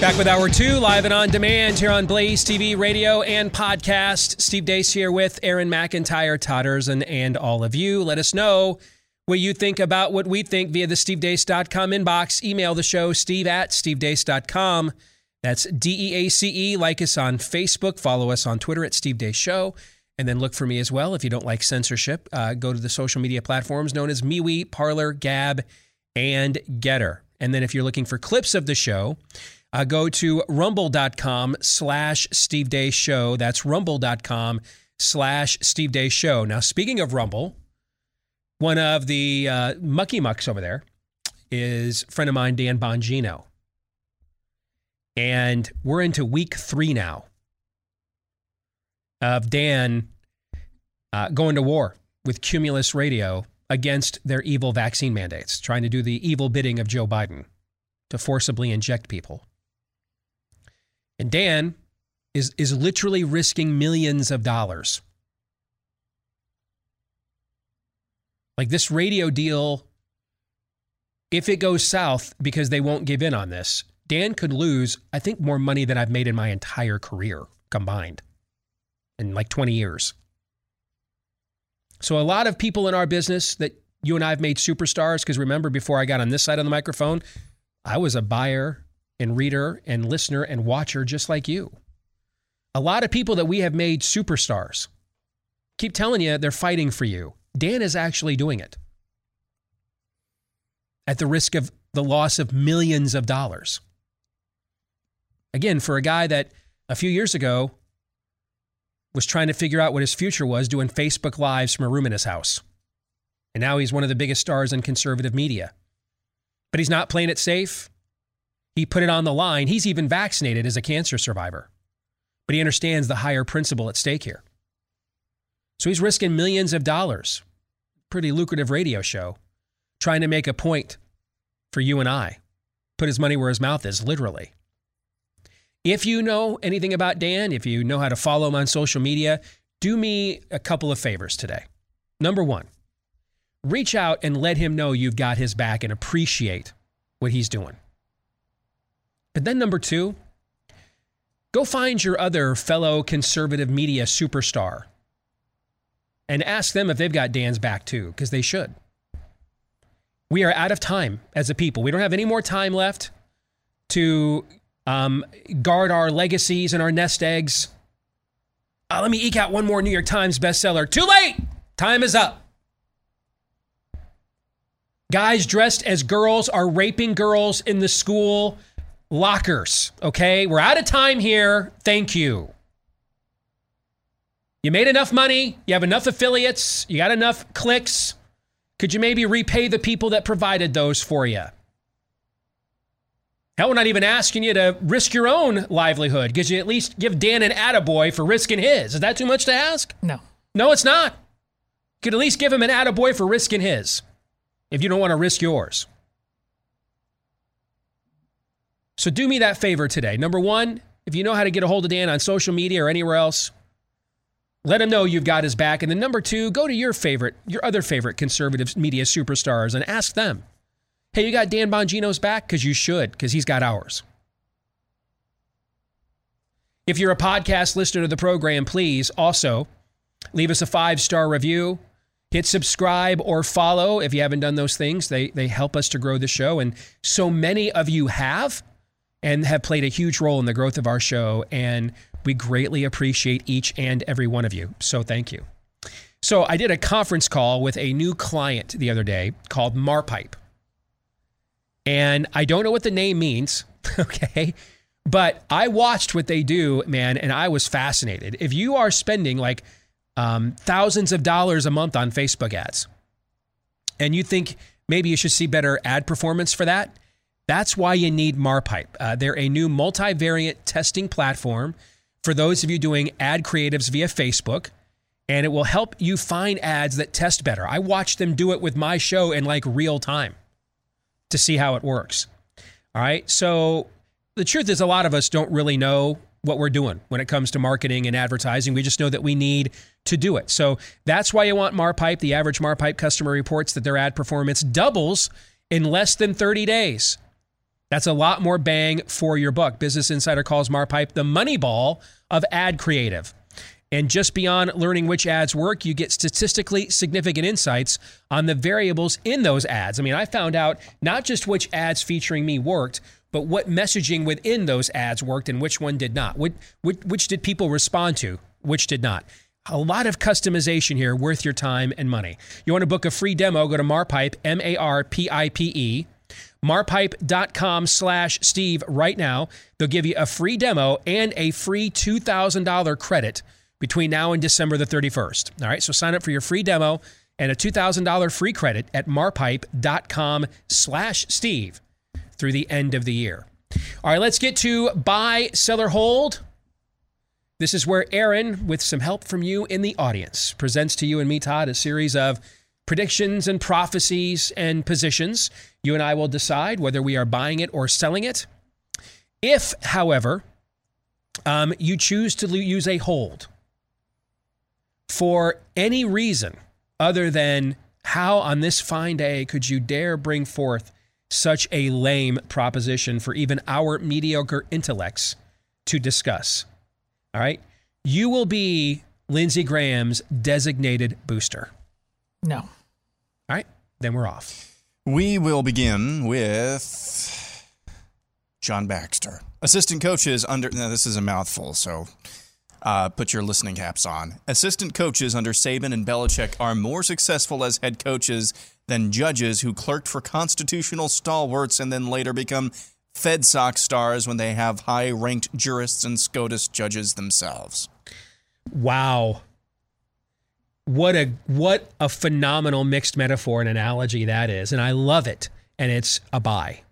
Back with hour two, live and on demand here on Blaze TV, radio, and podcast. Steve Deace here with Aaron McIntyre, Erzen, and all of you. Let us know what you think about what we think via the stevedeace.com inbox. Email the show, steve at stevedeace.com. That's D E A C E. Like us on Facebook. Follow us on Twitter at Steve Deace Show. And then look for me as well. If you don't like censorship, uh, go to the social media platforms known as MeWe, Parler, Gab, and Gettr. And then if you're looking for clips of the show, uh, go to rumble.com slash Steve Show. That's rumble.com slash Steve Show. Now, speaking of Rumble, one of the uh, mucky mucks over there is a friend of mine, Dan Bongino. And we're into week three now of Dan uh, going to war with Cumulus Radio against their evil vaccine mandates, trying to do the evil bidding of Joe Biden to forcibly inject people. And Dan is, is literally risking millions of dollars. Like this radio deal, if it goes south because they won't give in on this, Dan could lose, I think, more money than I've made in my entire career combined in like 20 years. So, a lot of people in our business that you and I have made superstars, because remember, before I got on this side of the microphone, I was a buyer and reader and listener and watcher just like you. A lot of people that we have made superstars keep telling you they're fighting for you. Dan is actually doing it at the risk of the loss of millions of dollars. Again, for a guy that a few years ago was trying to figure out what his future was doing Facebook Lives from a room in his house. And now he's one of the biggest stars in conservative media. But he's not playing it safe. He put it on the line. He's even vaccinated as a cancer survivor, but he understands the higher principle at stake here. So he's risking millions of dollars, pretty lucrative radio show, trying to make a point for you and I. Put his money where his mouth is, literally. If you know anything about Dan, if you know how to follow him on social media, do me a couple of favors today. Number one, reach out and let him know you've got his back and appreciate what he's doing. But then, number two, go find your other fellow conservative media superstar and ask them if they've got Dan's back too, because they should. We are out of time as a people. We don't have any more time left to um, guard our legacies and our nest eggs. Uh, let me eke out one more New York Times bestseller. Too late! Time is up. Guys dressed as girls are raping girls in the school lockers. Okay, we're out of time here. Thank you. You made enough money, you have enough affiliates, you got enough clicks. Could you maybe repay the people that provided those for you? Hell, we're not even asking you to risk your own livelihood. Could you at least give Dan an attaboy for risking his? Is that too much to ask? No. No, it's not. You could at least give him an attaboy for risking his if you don't want to risk yours. So do me that favor today. Number one, if you know how to get a hold of Dan on social media or anywhere else, let him know you've got his back. And then number two, go to your favorite, your other favorite conservative media superstars and ask them, hey, you got Dan Bongino's back? Because you should, because he's got ours. If you're a podcast listener to the program, please also leave us a five star review. Hit subscribe or follow if you haven't done those things. They, they help us to grow the show. And so many of you have and have played a huge role in the growth of our show. And we greatly appreciate each and every one of you. So thank you. So I did a conference call with a new client the other day called Marpipe. And I don't know what the name means, okay? But I watched what they do, man, and I was fascinated. If you are spending like um, thousands of dollars a month on Facebook ads, and you think maybe you should see better ad performance for that, that's why you need Marpipe. Uh, they're a new multivariate testing platform for those of you doing ad creatives via Facebook, and it will help you find ads that test better. I watched them do it with my show in like real time to see how it works. All right. So the truth is, a lot of us don't really know what we're doing when it comes to marketing and advertising. We just know that we need to do it. So that's why you want Marpipe. The average Marpipe customer reports that their ad performance doubles in less than 30 days. That's a lot more bang for your buck. Business Insider calls Marpipe the money ball of ad creative. And just beyond learning which ads work, you get statistically significant insights on the variables in those ads. I mean, I found out not just which ads featuring me worked, but what messaging within those ads worked and which one did not. Which, which, which did people respond to? Which did not? A lot of customization here, worth your time and money. You want to book a free demo? Go to Marpipe, M A R P I P E marpipe.com slash Steve right now. They'll give you a free demo and a free $2,000 credit between now and December the 31st. All right, so sign up for your free demo and a $2,000 free credit at marpipe.com slash Steve through the end of the year. All right, let's get to buy, seller, hold. This is where Aaron, with some help from you in the audience, presents to you and me, Todd, a series of predictions and prophecies and positions. You and I will decide whether we are buying it or selling it. If, however, um, you choose to use a hold for any reason other than how on this fine day could you dare bring forth such a lame proposition for even our mediocre intellects to discuss? All right. You will be Lindsey Graham's designated booster. No. All right. Then we're off. We will begin with John Baxter. Assistant coaches under. Now, this is a mouthful, so uh, put your listening caps on. Assistant coaches under Saban and Belichick are more successful as head coaches than judges who clerked for constitutional stalwarts and then later become FedSoc stars when they have high ranked jurists and SCOTUS judges themselves. Wow. What a what a phenomenal mixed metaphor and analogy that is. And I love it. And it's a buy.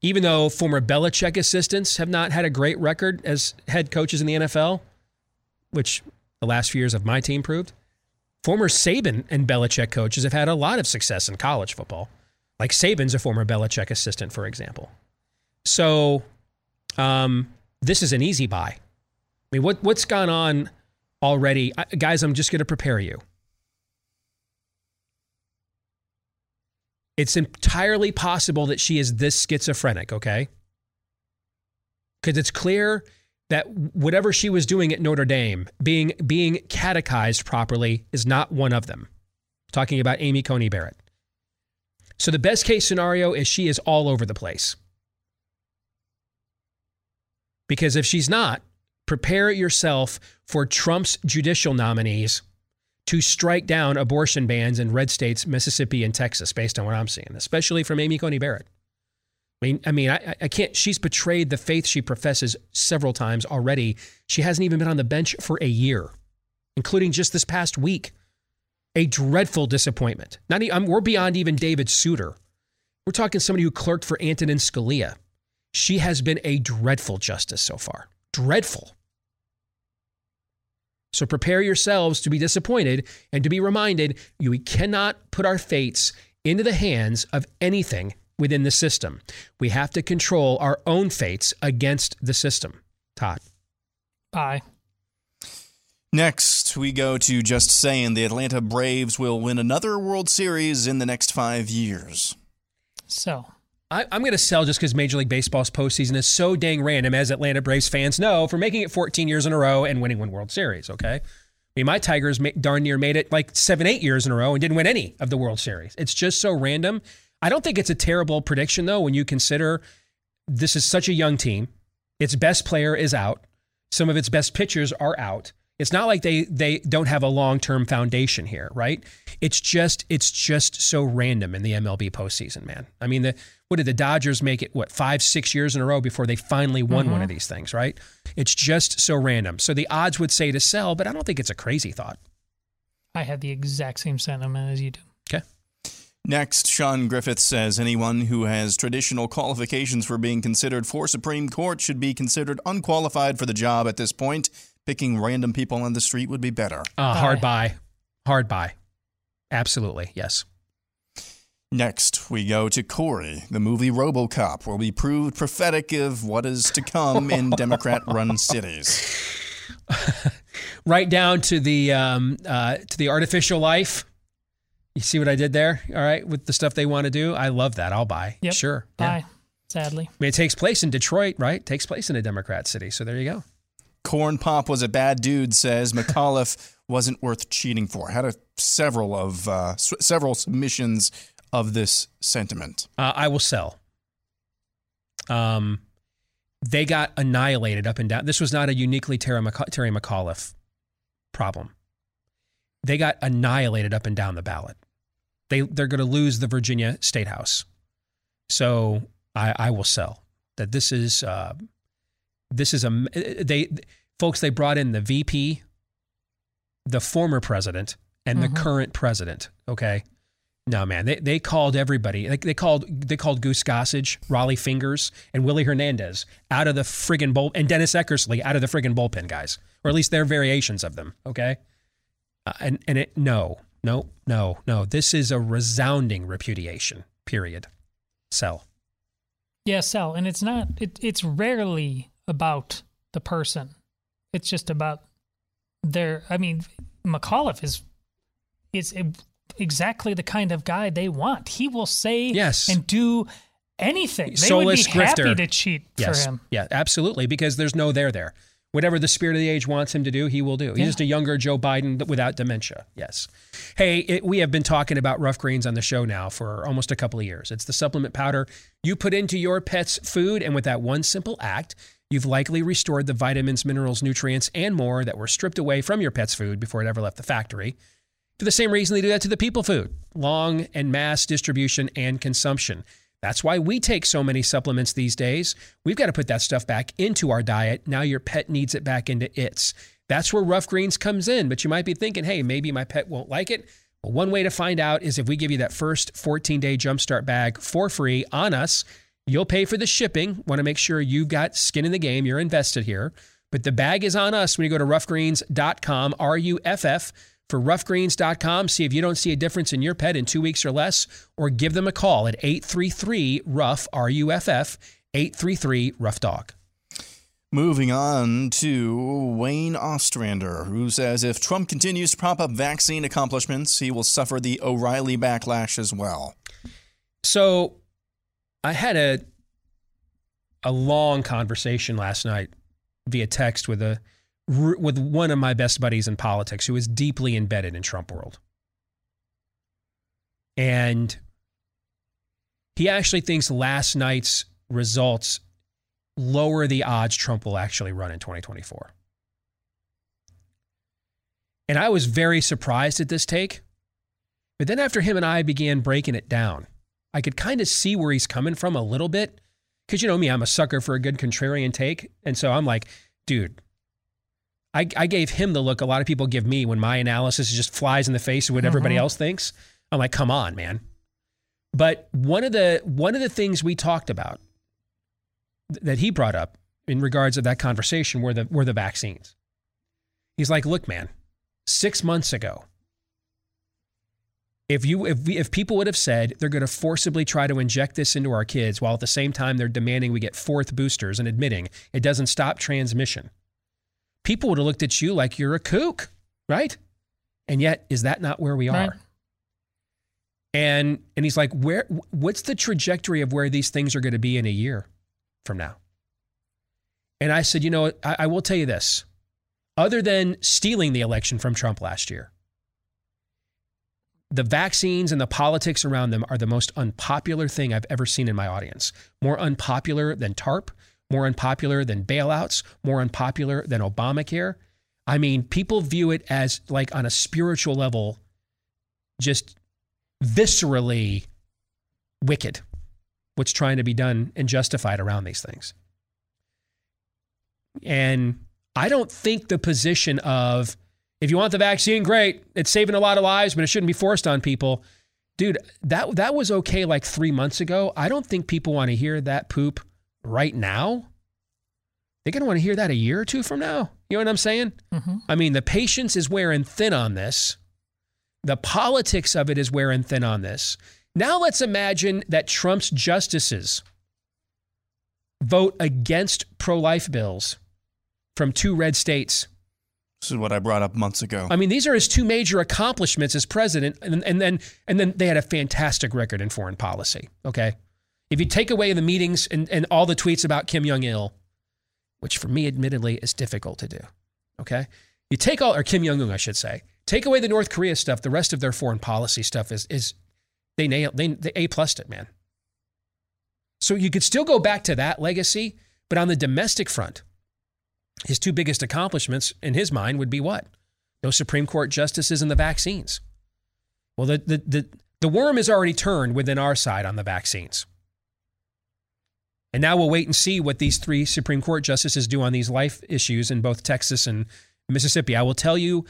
Even though former Belichick assistants have not had a great record as head coaches in the NFL, which the last few years of my team proved, former Saban and Belichick coaches have had a lot of success in college football. Like Saban's a former Belichick assistant, for example. So um, this is an easy buy. I mean, what what's gone on already. I- Guys, I'm just going to prepare you. It's entirely possible that she is this schizophrenic, okay? Because it's clear that whatever she was doing at Notre Dame, being being catechized properly, is not one of them. Talking about Amy Coney Barrett. So the best case scenario is she is all over the place. Because if she's not, prepare yourself for Trump's judicial nominees to strike down abortion bans in red states, Mississippi and Texas, based on what I'm seeing, especially from Amy Coney Barrett. I mean, I mean, I, I can't. She's betrayed the faith she professes several times already. She hasn't even been on the bench for a year, including just this past week. A dreadful disappointment. Not, e- I'm, we're beyond even David Souter. We're talking somebody who clerked for Antonin Scalia. She has been a dreadful justice so far. Dreadful. So prepare yourselves to be disappointed and to be reminded you we cannot put our fates into the hands of anything within the system. We have to control our own fates against the system. Todd. Bye. Next, we go to just saying the Atlanta Braves will win another World Series in the next five years. So, I, I'm going to sell just because Major League Baseball's postseason is so dang random, as Atlanta Braves fans know, for making it 14 years in a row and winning one World Series. Okay, I mean my Tigers darn near made it like seven, eight years in a row and didn't win any of the World Series. It's just so random. I don't think it's a terrible prediction though when you consider this is such a young team. Its best player is out. Some of its best pitchers are out. It's not like they they don't have a long-term foundation here, right? It's just it's just so random in the MLB postseason, man. I mean, the what did the Dodgers make it what 5 6 years in a row before they finally won one of mm-hmm. these things, right? It's just so random. So the odds would say to sell, but I don't think it's a crazy thought. I have the exact same sentiment as you do. Okay? Next, Sean Griffith says anyone who has traditional qualifications for being considered for Supreme Court should be considered unqualified for the job at this point. Picking random people on the street would be better. Uh, hard buy. Hard buy. Absolutely. Yes. Next, we go to Corey. The movie Robocop will be proved prophetic of what is to come in Democrat run cities. right down to the um, uh, to the artificial life. You see what I did there? All right, with the stuff they want to do, I love that. I'll buy. Yep. Sure. Yeah. Sadly. I mean, it takes place in Detroit, right? It takes place in a Democrat city. So there you go. Corn Pop was a bad dude, says McAuliffe wasn't worth cheating for. Had a, several of uh, s- several submissions of this sentiment. Uh, I will sell. Um, they got annihilated up and down. This was not a uniquely Terry, McA- Terry McAuliffe problem. They got annihilated up and down the ballot. They they're going to lose the Virginia State House. So I, I will sell that. This is uh, this is a they folks. They brought in the VP, the former president, and the current president. Okay. No man, they, they called everybody. They, they called they called Goose Gossage, Rollie Fingers, and Willie Hernandez out of the friggin' bull, and Dennis Eckersley out of the friggin' bullpen guys, or at least their variations of them. Okay, uh, and and it no no no no. This is a resounding repudiation. Period. Sell. Yeah, sell. And it's not, it, it's rarely about the person. It's just about their, I mean, McAuliffe is, is exactly the kind of guy they want. He will say Yes. and do anything. They Soulless would be happy grifter. to cheat Yes. for him. Yeah, absolutely. Because there's no there there. Whatever the spirit of the age wants him to do, he will do. He's Yeah. just a younger Joe Biden without dementia. Yes. Hey, it, we have been talking about Ruff Greens on the show now for almost a couple of years. It's the supplement powder you put into your pet's food, and with that one simple act, you've likely restored the vitamins, minerals, nutrients, and more that were stripped away from your pet's food before it ever left the factory. For the same reason they do that to the people food long and mass distribution and consumption. That's why we take so many supplements these days. We've got to put that stuff back into our diet. Now your pet needs it back into its. That's where Ruff Greens comes in. But you might be thinking, hey, maybe my pet won't like it. Well, one way to find out is if we give you that first 14 day jumpstart bag for free on us, you'll pay for the shipping. Want to make sure you've got skin in the game, you're invested here. But the bag is on us when you go to ruffgreens.com, R U F F for ruffgreens.com. See if you don't see a difference in your pet in two weeks or less, or give them a call at 833 Rough, R U F F, 833 Rough Dog. Moving on to Wayne Ostrander, who says if Trump continues to prop up vaccine accomplishments, he will suffer the O'Reilly backlash as well. So I had a a long conversation last night via text with a with one of my best buddies in politics who is deeply embedded in Trump world. And he actually thinks last night's results lower the odds Trump will actually run in 2024. And I was very surprised at this take. But then after him and I began breaking it down, I could kind of see where he's coming from a little bit. Because you know me, I'm a sucker for a good contrarian take. And so I'm like, dude, I, I gave him the look a lot of people give me when my analysis just flies in the face of what everybody Mhm. else thinks. I'm like, come on, man. But one of the one of the things we talked about th- that he brought up in regards of that conversation were the were the vaccines. He's like, look, man, six months ago, if you if we, if people would have said they're going to forcibly try to inject this into our kids while at the same time they're demanding we get fourth boosters and admitting it doesn't stop transmission, people would have looked at you like you're a kook, right? And yet, is that not where we are? Right. And and he's like, where? What's the trajectory of where these things are going to be in a year from now? And I said, you know, I, I will tell you this: other than stealing the election from Trump last year, the vaccines and the politics around them are the most unpopular thing I've ever seen in my audience. More unpopular than TARP, more unpopular than bailouts, more unpopular than Obamacare. I mean, people view it as like on a spiritual level, just viscerally wicked what's trying to be done and justified around these things. And I don't think the position of if you want the vaccine, great, it's saving a lot of lives, but it shouldn't be forced on people. Dude, that that was okay like 3 months ago. I don't think people want to hear that poop right now. They're going to want to hear that a year or two from now. You know what I'm saying? hmm I mean, the patience is wearing thin on this. The politics of it is wearing thin on this. Now let's imagine that Trump's justices vote against pro life bills from two red states. This is what I brought up months ago. I mean, these are his two major accomplishments as president, and, and then and then they had a fantastic record in foreign policy. Okay, if you take away the meetings and, and all the tweets about Kim Jong Il, which for me, admittedly, is difficult to do. Okay, you take all or Kim Jong Un, I should say, take away the North Korea stuff. The rest of their foreign policy stuff is is they nailed they they a plussed it, man. So you could still go back to that legacy, but on the domestic front, his two biggest accomplishments in his mind would be what? Those Supreme Court justices and the vaccines. Well, the, the, the, the worm is already turned within our side on the vaccines. And now we'll wait and see what these three Supreme Court justices do on these life issues in both Texas and Mississippi. I will tell you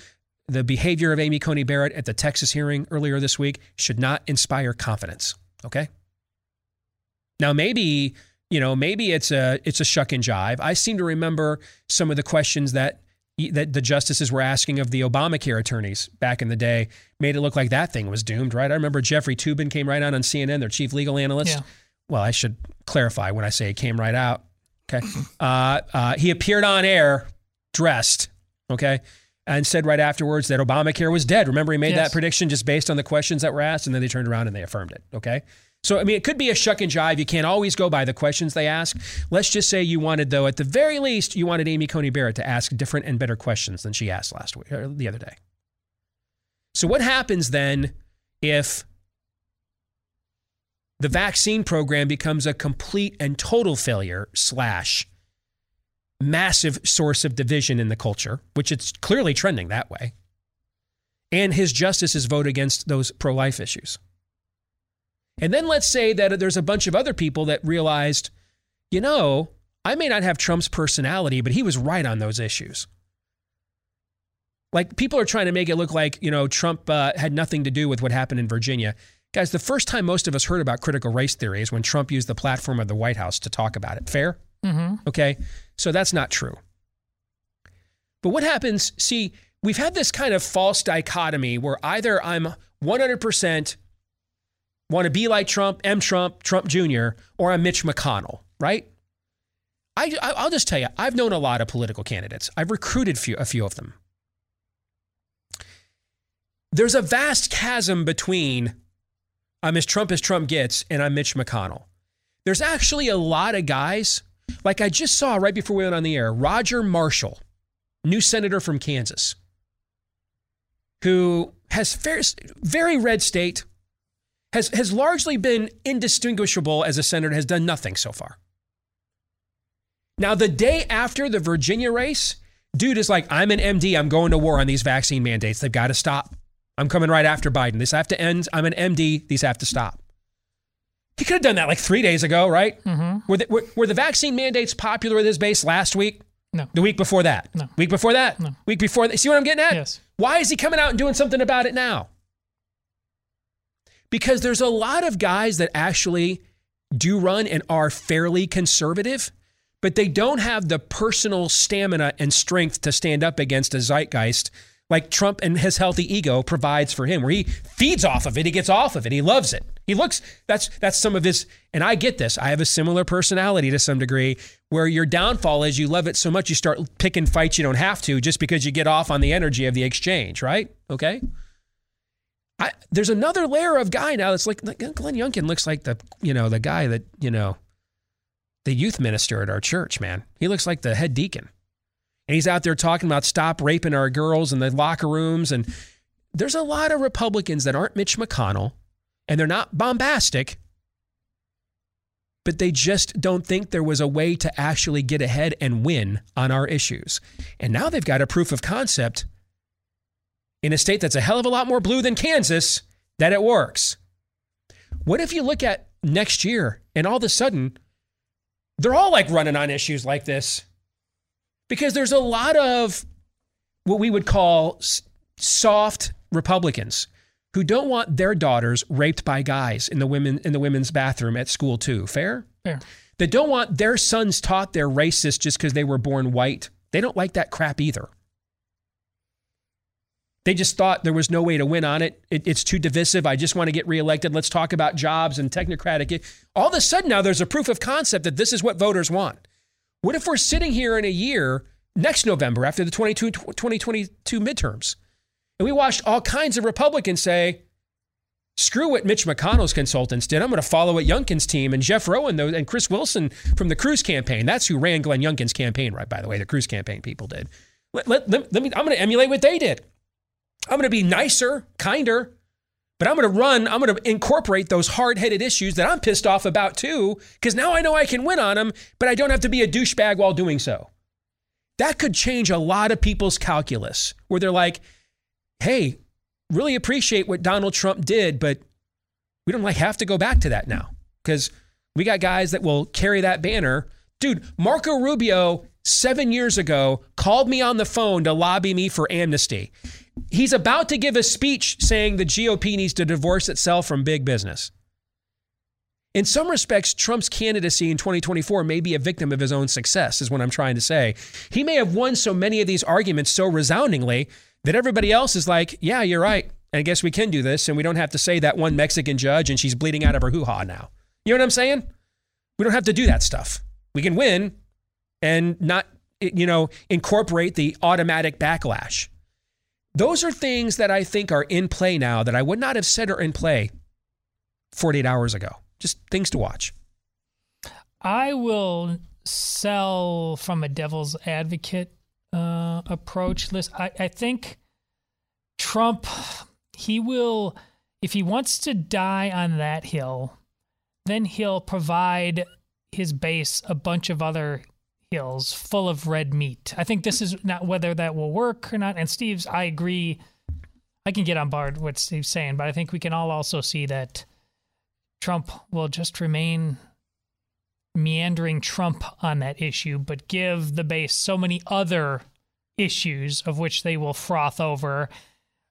the behavior of Amy Coney Barrett at the Texas hearing earlier this week should not inspire confidence. Okay. Now, maybe you know, maybe it's a it's a shuck and jive. I seem to remember some of the questions that that the justices were asking of the Obamacare attorneys back in the day made it look like that thing was doomed, right? I remember Jeffrey Toobin came right out on CNN, their chief legal analyst. Yeah. Well, I should clarify when I say it came right out. Okay, uh, uh, he appeared on air dressed. Okay. And said right afterwards that Obamacare was dead. Remember, he made Yes. that prediction just based on the questions that were asked, and then they turned around and they affirmed it. Okay. So, I mean, it could be a shuck and jive. You can't always go by the questions they ask. Let's just say you wanted, though, at the very least, you wanted Amy Coney Barrett to ask different and better questions than she asked last week or the other day. So, what happens then if the vaccine program becomes a complete and total failure slash massive source of division in the culture, which it's clearly trending that way, and his justices vote against those pro life issues? And then let's say that there's a bunch of other people that realized, you know, I may not have Trump's personality, but he was right on those issues. Like people are trying to make it look like, you know, Trump uh, had nothing to do with what happened in Virginia. Guys, the first time most of us heard about critical race theory is when Trump used the platform of the White House to talk about it. Fair? hmm Okay. So that's not true. But what happens? See, we've had this kind of false dichotomy where either I'm 100% want to be like Trump, M. Trump, Trump Jr., or I'm Mitch McConnell, right? I, I will just tell you, I've known a lot of political candidates. I've recruited few, a few of them. There's a vast chasm between I'm as Trump as Trump gets and I'm Mitch McConnell. There's actually a lot of guys, like I just saw right before we went on the air, Roger Marshall, new senator from Kansas, who has fair, very red state, has, has largely been indistinguishable as a senator, has done nothing so far. Now, the day after the Virginia race, dude is like, I'm an MD. I'm going to war on these vaccine mandates. They've got to stop. I'm coming right after Biden. This have to end. I'm an MD. These have to stop. He could have done that like three days ago, right? Mm-hmm. Were, the, were, were the vaccine mandates popular with his base last week? No. The week before that? No. Week before that? No. Week before that? See what I'm getting at? Yes. Why is he coming out and doing something about it now? Because there's a lot of guys that actually do run and are fairly conservative, but they don't have the personal stamina and strength to stand up against a zeitgeist like Trump and his healthy ego provides for him, where he feeds off of it, he gets off of it, he loves it. He looks that's that's some of his and I get this. I have a similar personality to some degree where your downfall is you love it so much you start picking fights you don't have to just because you get off on the energy of the exchange, right? Okay? I, there's another layer of guy now that's like, like Glenn Youngkin looks like the you know the guy that you know the youth minister at our church man. He looks like the head deacon. And he's out there talking about stop raping our girls in the locker rooms. And there's a lot of republicans that aren't mitch mcconnell and they're not bombastic but they just don't think there was a way to actually get ahead and win on our issues. And now they've got a proof of concept in a state that's a hell of a lot more blue than Kansas that it works. What if you look at next year and all of a sudden they're all like running on issues like this? Because there's a lot of what we would call soft Republicans who don't want their daughters raped by guys in the women in the women's bathroom at school too. Fair? Fair. That don't want their sons taught they're racist just because they were born white. They don't like that crap either. They just thought there was no way to win on it. it. It's too divisive. I just want to get reelected. Let's talk about jobs and technocratic. All of a sudden, now there's a proof of concept that this is what voters want. What if we're sitting here in a year, next November, after the 22, 2022 midterms, and we watched all kinds of Republicans say, screw what Mitch McConnell's consultants did. I'm going to follow what Youngkin's team and Jeff Rowan and Chris Wilson from the Cruz campaign. That's who ran Glenn Youngkin's campaign, right? By the way, the Cruz campaign people did. Let, let, let me, I'm going to emulate what they did. I'm going to be nicer, kinder, but I'm going to run, I'm going to incorporate those hard headed issues that I'm pissed off about too, because now I know I can win on them, but I don't have to be a douchebag while doing so. That could change a lot of people's calculus where they're like, hey, really appreciate what Donald Trump did, but we don't like have to go back to that now because we got guys that will carry that banner. Dude, Marco Rubio seven years ago called me on the phone to lobby me for amnesty. He's about to give a speech saying the GOP needs to divorce itself from big business. In some respects, Trump's candidacy in 2024 may be a victim of his own success, is what I'm trying to say. He may have won so many of these arguments so resoundingly that everybody else is like, yeah, you're right. I guess we can do this. And we don't have to say that one Mexican judge and she's bleeding out of her hoo ha now. You know what I'm saying? We don't have to do that stuff. We can win and not, you know, incorporate the automatic backlash. Those are things that I think are in play now that I would not have said are in play 48 hours ago. Just things to watch. I will sell from a devil's advocate uh, approach. List. I, I think Trump, he will, if he wants to die on that hill, then he'll provide his base a bunch of other full of red meat. I think this is not whether that will work or not. And Steve's, I agree. I can get on board what Steve's saying, but I think we can all also see that Trump will just remain meandering Trump on that issue, but give the base so many other issues of which they will froth over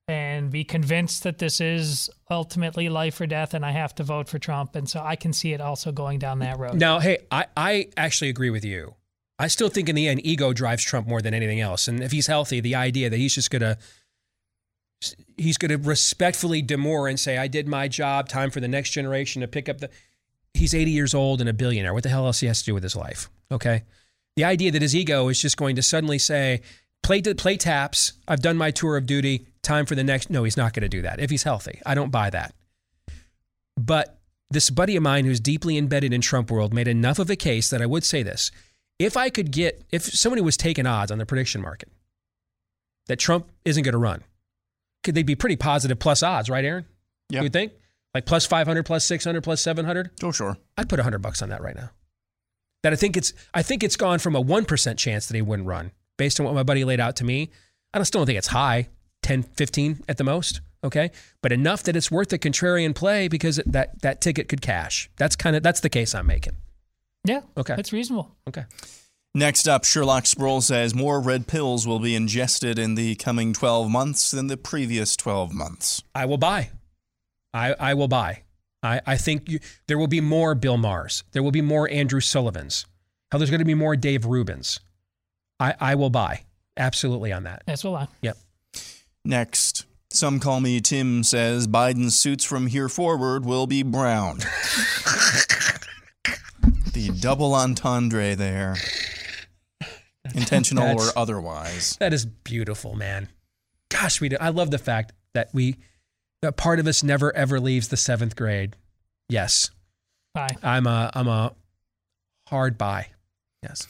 and be convinced that this is ultimately life or death and I have to vote for Trump. And so I can see it also going down that road. Now, hey, I, I actually agree with you. I still think in the end, ego drives Trump more than anything else. And if he's healthy, the idea that he's just going to he's going to respectfully demur and say, I did my job, time for the next generation to pick up the. He's 80 years old and a billionaire. What the hell else he has to do with his life? Okay. The idea that his ego is just going to suddenly say, play, play taps, I've done my tour of duty, time for the next. No, he's not going to do that if he's healthy. I don't buy that. But this buddy of mine who's deeply embedded in Trump world made enough of a case that I would say this. If I could get, if somebody was taking odds on the prediction market that Trump isn't going to run, could they be pretty positive plus odds, right, Aaron? Yeah. You think? Like plus 500, plus 600, plus 700? Oh, sure. I'd put 100 bucks on that right now. That I think it's I think it's gone from a 1% chance that he wouldn't run based on what my buddy laid out to me. I still don't think it's high, 10, 15 at the most, okay? But enough that it's worth the contrarian play because that that ticket could cash. That's kind of that's the case I'm making. Yeah. Okay. That's reasonable. Okay. Next up, Sherlock Sproul says more red pills will be ingested in the coming 12 months than the previous 12 months. I will buy. I, I will buy. I, I think you, there will be more Bill Maher's. There will be more Andrew Sullivans. How there's going to be more Dave Rubins. I, I will buy. Absolutely on that. That's will I. Yep. Next, some call me Tim says Biden's suits from here forward will be brown. the double entendre there. Intentional or otherwise. That is beautiful, man. Gosh, we do. I love the fact that we, that part of us never ever leaves the seventh grade. Yes, Buy. I'm a, I'm a hard buy. Yes.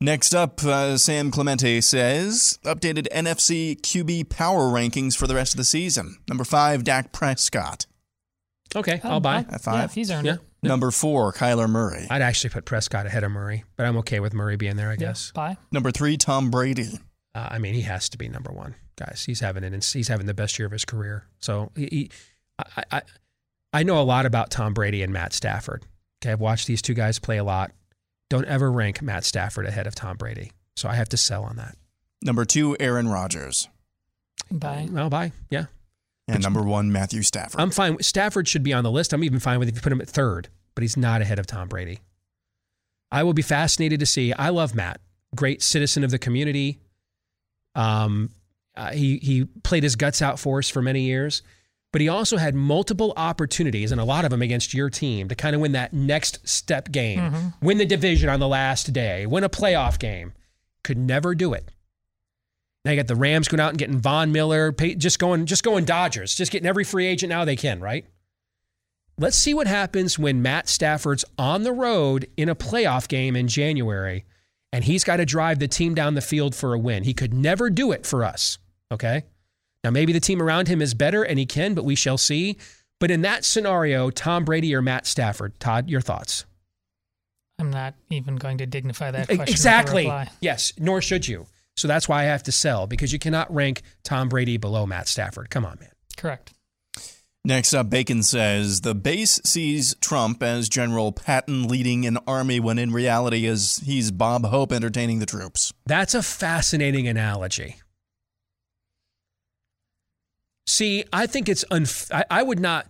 Next up, uh, Sam Clemente says updated NFC QB power rankings for the rest of the season. Number five, Dak Prescott. Okay, I'll buy. At five? Yeah, he's earned Yeah. it. Number four, Kyler Murray. I'd actually put Prescott ahead of Murray, but I'm okay with Murray being there. I Yeah, guess. Buy. Number three, Tom Brady. Uh, I mean, he has to be number one, guys. He's having an he's having the best year of his career. So he, he I, I I know a lot about Tom Brady and Matt Stafford. Okay, I've watched these two guys play a lot. Don't ever rank Matt Stafford ahead of Tom Brady. So I have to sell on that. Number two, Aaron Rodgers. Buy. I'll. Yeah, And number one, Matthew Stafford. I'm fine. Stafford should be on the list. I'm even fine with if you put him at third, but he's not ahead of Tom Brady. I will be fascinated to see. I love Matt, great citizen of the community. Um, uh, he he played his guts out for us for many years, but he also had multiple opportunities, and a lot of them against your team, to kind of win that next step game, win the division on the last day, win a playoff game. Could never do it. Now you got the Rams going out and getting Von Miller, just going just going Dodgers, just getting every free agent now they can, right? Let's see what happens when Matt Stafford's on the road in a playoff game in January and he's got to drive the team down the field for a win. He could never do it for us, okay? Now maybe the team around him is better and he can, but we shall see. But in that scenario, Tom Brady or Matt Stafford, Todd, your thoughts? I'm not even going to dignify that question. Exactly. Yes, nor should you. So that's why I have to sell because you cannot rank Tom Brady below Matt Stafford. Come on, man. Correct. Next up, Bacon says the base sees Trump as General Patton leading an army when in reality is he's Bob Hope entertaining the troops. That's a fascinating analogy. See, I think it's unf- I, I would not.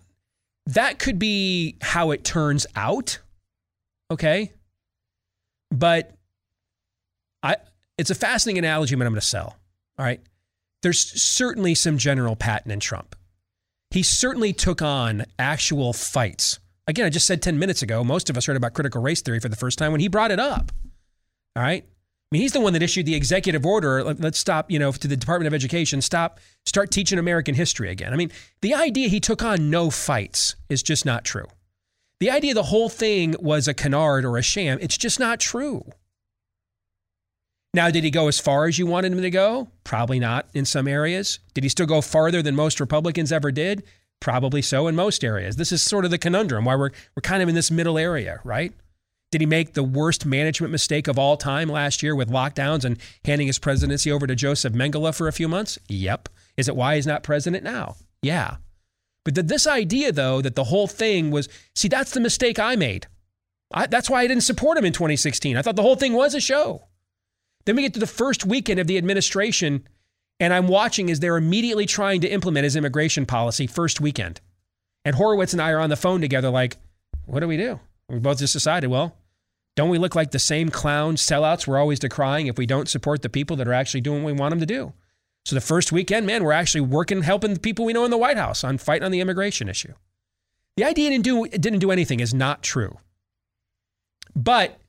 That could be how it turns out. Okay, but I. It's a fascinating analogy, but I'm going to sell. All right, there's certainly some General Patton in Trump. He certainly took on actual fights. Again, I just said 10 minutes ago, most of us heard about critical race theory for the first time when he brought it up. All right. I mean, he's the one that issued the executive order. Let, us stop, you know, to the Department of Education, stop, start teaching American history again. I mean, the idea he took on no fights is just not true. The idea the whole thing was a canard or a sham, it's just not true. Now, did he go as far as you wanted him to go? Probably not in some areas. Did he still go farther than most Republicans ever did? Probably so in most areas. This is sort of the conundrum why we're, we're kind of in this middle area, right? Did he make the worst management mistake of all time last year with lockdowns and handing his presidency over to Joseph Mengele for a few months? Yep. Is it why he's not president now? Yeah. But this idea, though, that the whole thing was see, that's the mistake I made. I, that's why I didn't support him in 2016. I thought the whole thing was a show. Then we get to the first weekend of the administration, and I'm watching as they're immediately trying to implement his immigration policy first weekend. And Horowitz and I are on the phone together, like, what do we do? We both just decided, well, don't we look like the same clown sellouts we're always decrying if we don't support the people that are actually doing what we want them to do? So the first weekend, man, we're actually working, helping the people we know in the White House on fighting on the immigration issue. The idea didn't do, didn't do anything is not true. But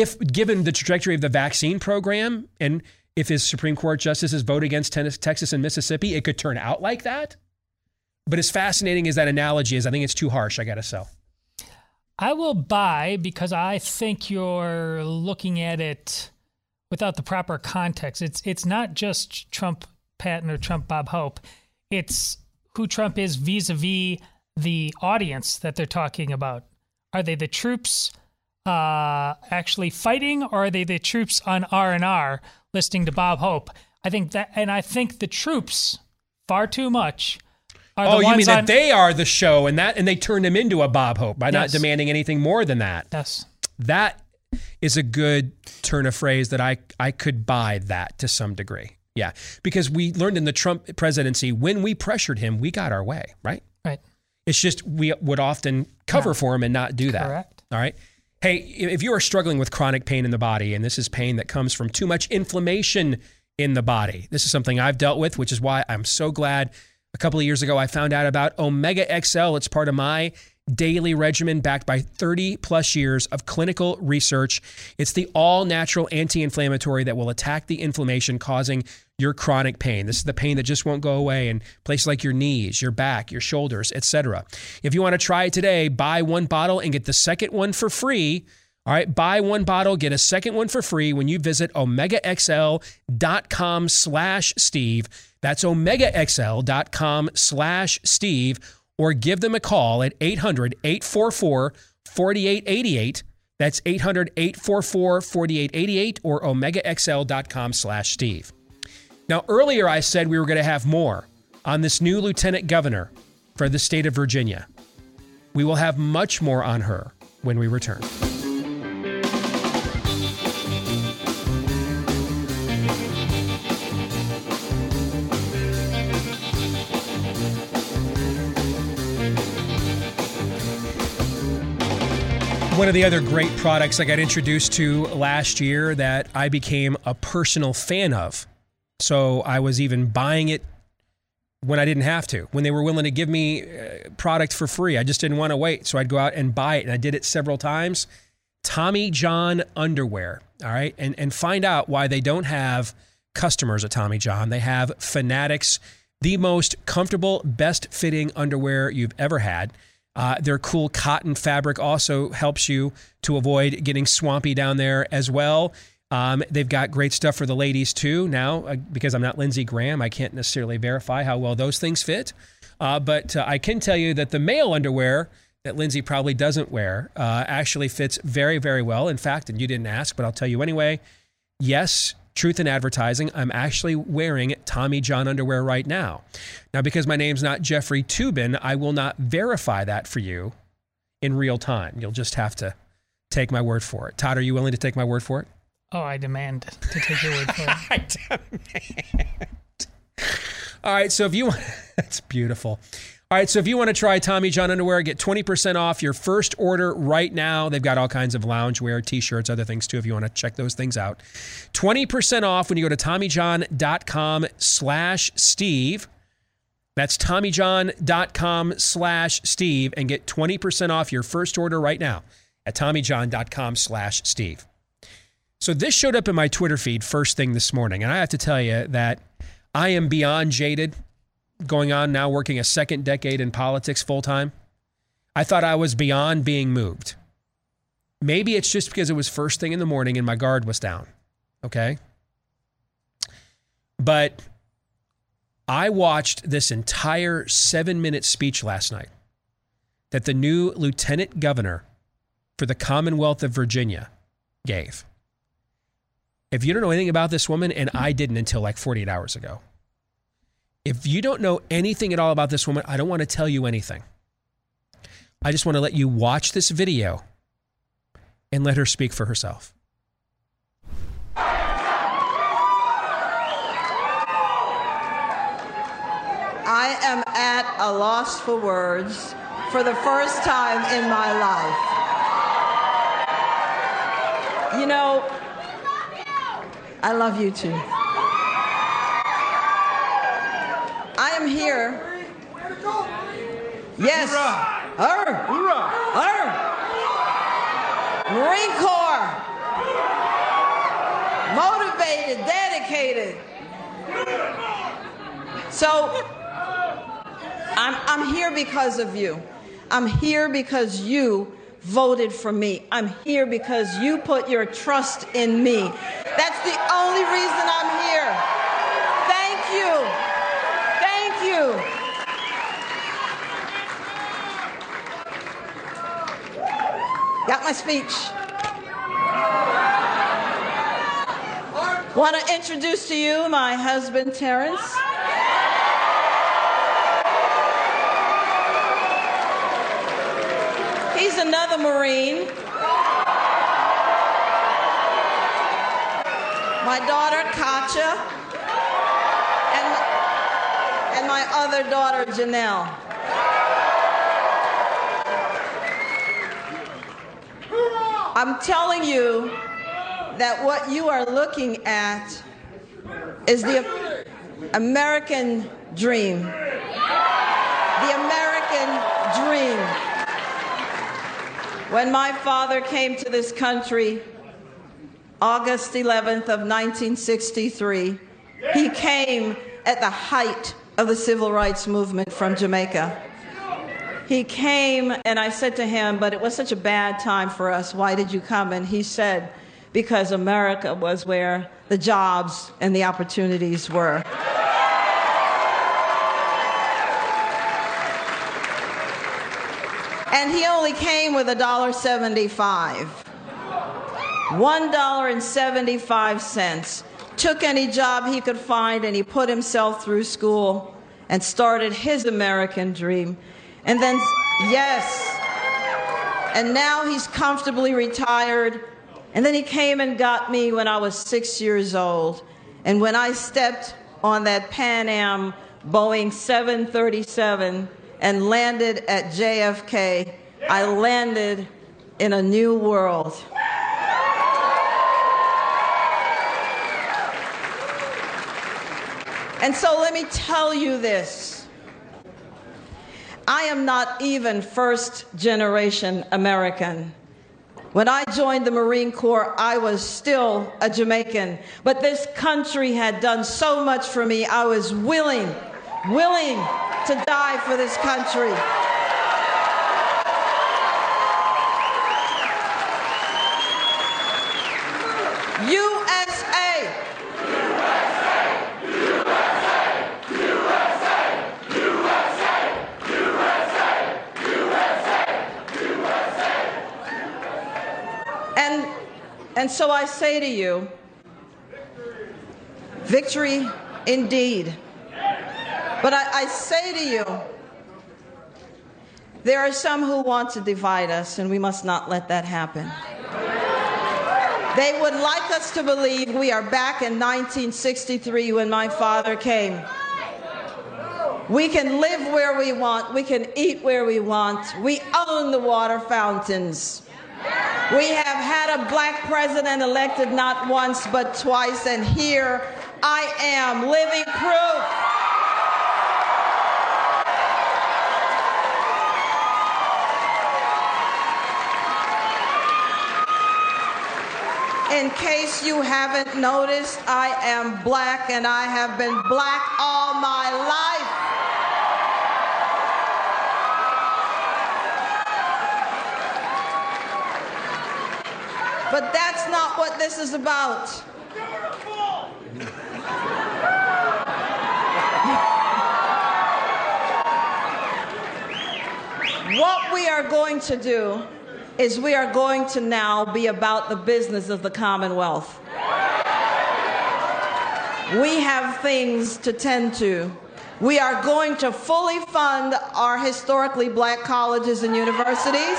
if given the trajectory of the vaccine program and if his Supreme Court justices vote against Texas and Mississippi, it could turn out like that. But as fascinating as that analogy is, I think it's too harsh. I got to sell. I will buy because I think you're looking at it without the proper context. It's it's not just Trump Patton or Trump Bob Hope. It's who Trump is vis-a-vis the audience that they're talking about. Are they the troops uh, actually fighting, or are they the troops on R and R listening to Bob Hope? I think that, and I think the troops far too much oh, you mean that they are the show and that and they turned him into a Bob Hope by yes. not demanding anything more than that. Yes. That is a good turn of phrase that I I could buy that to some degree. Yeah, because we learned in the Trump presidency when we pressured him, we got our way, right? Right. It's just we would often cover yeah. for him and not do that. Correct. All right. Hey, if you are struggling with chronic pain in the body, and this is pain that comes from too much inflammation in the body, this is something I've dealt with, which is why I'm so glad a couple of years ago, I found out about Omega XL. It's part of my daily regimen backed by 30 plus years of clinical research. It's the all natural anti inflammatory that will attack the inflammation causing your chronic pain. This is the pain that just won't go away in places like your knees, your back, your shoulders, etc. If you want to try it today, buy one bottle and get the second one for free. All right, buy one bottle, get a second one for free when you visit omegaxl.com slash Steve. That's omegaxl.com slash Steve, or give them a call at 800 844 4888. That's 800 844 4888 or omegaxl.com slash Steve. Now, earlier I said we were going to have more on this new lieutenant governor for the state of Virginia. We will have much more on her when we return. one of the other great products I got introduced to last year that I became a personal fan of. So I was even buying it when I didn't have to, when they were willing to give me uh, product for free. I just didn't want to wait. So I'd go out and buy it. And I did it several times. Tommy John underwear. All right. And, and find out why they don't have customers at Tommy John. They have fanatics, the most comfortable, best fitting underwear you've ever had. Uh, their cool cotton fabric also helps you to avoid getting swampy down there as well. Um, they've got great stuff for the ladies too. Now, uh, because I'm not Lindsey Graham, I can't necessarily verify how well those things fit. Uh, but uh, I can tell you that the male underwear that Lindsey probably doesn't wear uh, actually fits very, very well. In fact, and you didn't ask, but I'll tell you anyway. Yes, Truth in Advertising, I'm actually wearing Tommy John underwear right now. Now, because my name's not Jeffrey Toobin, I will not verify that for you in real time. You'll just have to take my word for it. Todd, are you willing to take my word for it? Oh, I demand to take your word for it. I demand. All right, so if you want, that's beautiful. All right, so if you want to try Tommy John underwear, get 20% off your first order right now. They've got all kinds of loungewear, t shirts, other things too, if you want to check those things out. 20% off when you go to TommyJohn.com slash Steve. That's TommyJohn.com slash Steve and get 20% off your first order right now at TommyJohn.com slash Steve. So this showed up in my Twitter feed first thing this morning, and I have to tell you that I am beyond jaded going on now, working a second decade in politics full time. I thought I was beyond being moved. Maybe it's just because it was first thing in the morning and my guard was down. Okay. But I watched this entire seven minute speech last night that the new lieutenant governor for the Commonwealth of Virginia gave. If you don't know anything about this woman, and I didn't until like 48 hours ago, if you don't know anything at all about this woman, I don't want to tell you anything. I just want to let you watch this video and let her speak for herself. I am at a loss for words for the first time in my life. You know, I love you too. I am here. Yes. Hoorah. Hoorah. Hoorah. Marine Corps. motivated, dedicated. So I'm, I'm here because of you. I'm here because you voted for me. I'm here because you put your trust in me. That's the only reason I'm here. Thank you. Thank you. Got my speech. Want to introduce to you my husband, Terrence. Another Marine. My daughter, Katja, and, and my other daughter, Janelle. I'm telling you that what you are looking at is the American dream. The American dream. When my father came to this country, August 11th of 1963, he came at the height of the civil rights movement from Jamaica. He came and I said to him, but it was such a bad time for us. Why did you come? And he said, because America was where the jobs and the opportunities were. And he only came with a dollar seventy-five. One dollar and seventy-five cents. Took any job he could find and he put himself through school and started his American dream. And then, yes, and now he's comfortably retired. And then he came and got me when I was six years old. And when I stepped on that Pan Am Boeing 737 and landed at JFK, I landed in a new world. And so let me tell you this. I am not even first generation American. When I joined the Marine Corps, I was still a Jamaican. But this country had done so much for me, I was willing, willing to die for this country. USA! USA USA USA USA USA USA USA USA And, and so I say to you, victory indeed. But I, I say to you, there are some who want to divide us, and we must not let that happen. They would like us to believe we are back in 1963 when my father came. We can live where we want, we can eat where we want, we own the water fountains. We have had a black president elected not once but twice, and here I am, living proof. In case you haven't noticed, I am black and I have been black all my life. But that's not what this is about. What we are going to do is we are going to now be about the business of the Commonwealth. We have things to tend to. We are going to fully fund our historically black colleges and universities.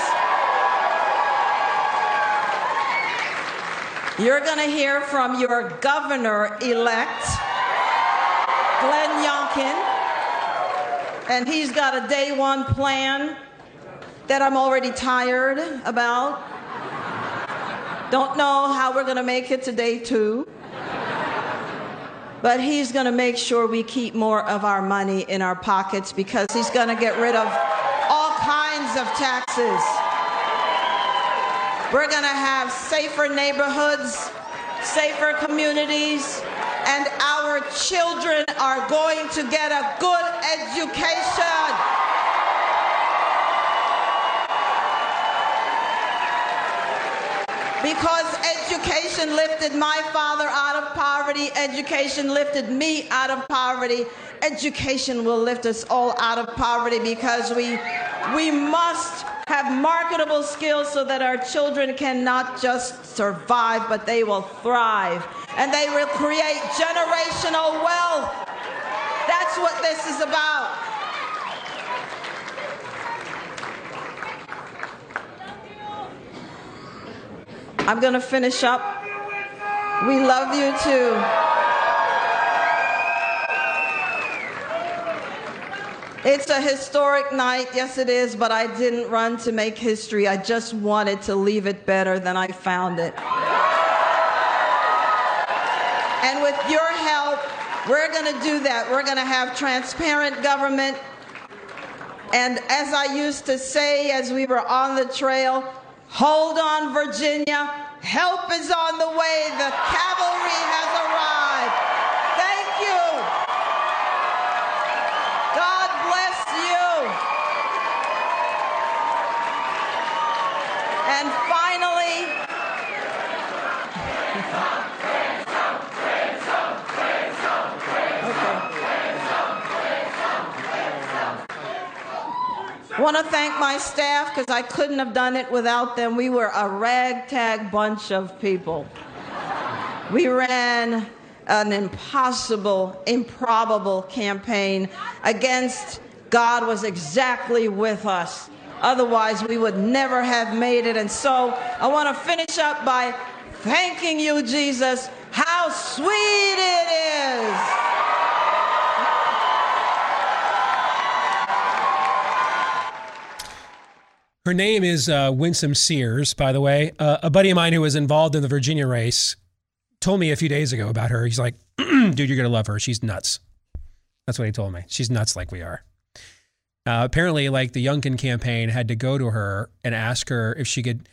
You're going to hear from your governor elect, Glenn Youngkin, and he's got a day one plan that I'm already tired about. Don't know how we're going to make it to day two. But he's going to make sure we keep more of our money in our pockets because he's going to get rid of all kinds of taxes. We're going to have safer neighborhoods, safer communities, and our children are going to get a good education. Because education lifted my father out of poverty, education lifted me out of poverty. Education will lift us all out of poverty because we we must have marketable skills so that our children can not just survive but they will thrive and they will create generational wealth. That's what this is about. I'm going to finish up. We love you too. It's a historic night, yes, it is, but I didn't run to make history. I just wanted to leave it better than I found it. And with your help, we're going to do that. We're going to have transparent government. And as I used to say as we were on the trail, hold on, Virginia. Help is on the way. The cavalry has arrived. Thank you. God bless you. And finally, Want to thank my staff because I couldn't have done it without them. We were a ragtag bunch of people. We ran an impossible, improbable campaign against God was exactly with us. Otherwise, we would never have made it. And so I want to finish up by thanking you, Jesus. How sweet it is Her name is uh, Winsome Sears, by the way. Uh, a buddy of mine who was involved in the Virginia race told me a few days ago about her. He's like, dude, you're going to love her. She's nuts. That's what he told me. She's nuts like we are. Uh, apparently, like the Youngkin campaign had to go to her and ask her if she could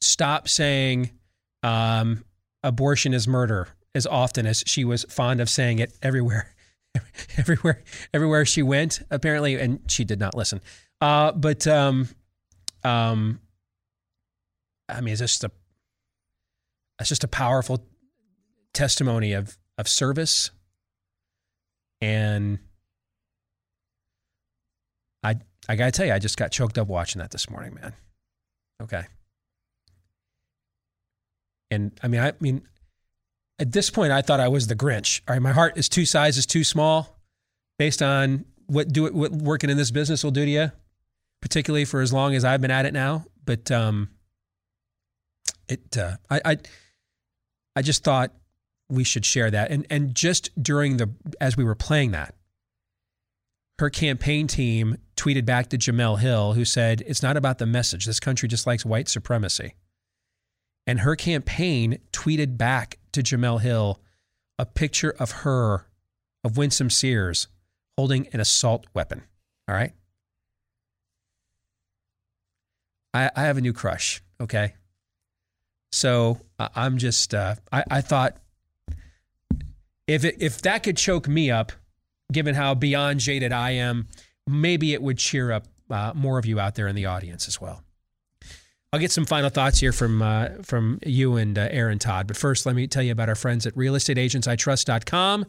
stop saying um, abortion is murder as often as she was fond of saying it everywhere, everywhere, everywhere she went. Apparently, and she did not listen. Uh, but um, um, I mean, it's just a it's just a powerful testimony of of service, and I I gotta tell you, I just got choked up watching that this morning, man. Okay, and I mean, I mean, at this point, I thought I was the Grinch. All right, my heart is two sizes too small, based on what do it, what working in this business will do to you particularly for as long as I've been at it now. But um, it, uh, I, I, I just thought we should share that. And and just during the as we were playing that, her campaign team tweeted back to Jemele Hill, who said, "It's not about the message. This country just likes white supremacy." And her campaign tweeted back to Jemele Hill a picture of her, of Winsome Sears, holding an assault weapon. All right. I, I have a new crush. Okay. So I'm just, uh, I, I thought if it, if that could choke me up, given how beyond jaded I am, maybe it would cheer up uh, more of you out there in the audience as well. I'll get some final thoughts here from uh, from you and uh, Aaron Todd. But first, let me tell you about our friends at realestateagentsitrust.com.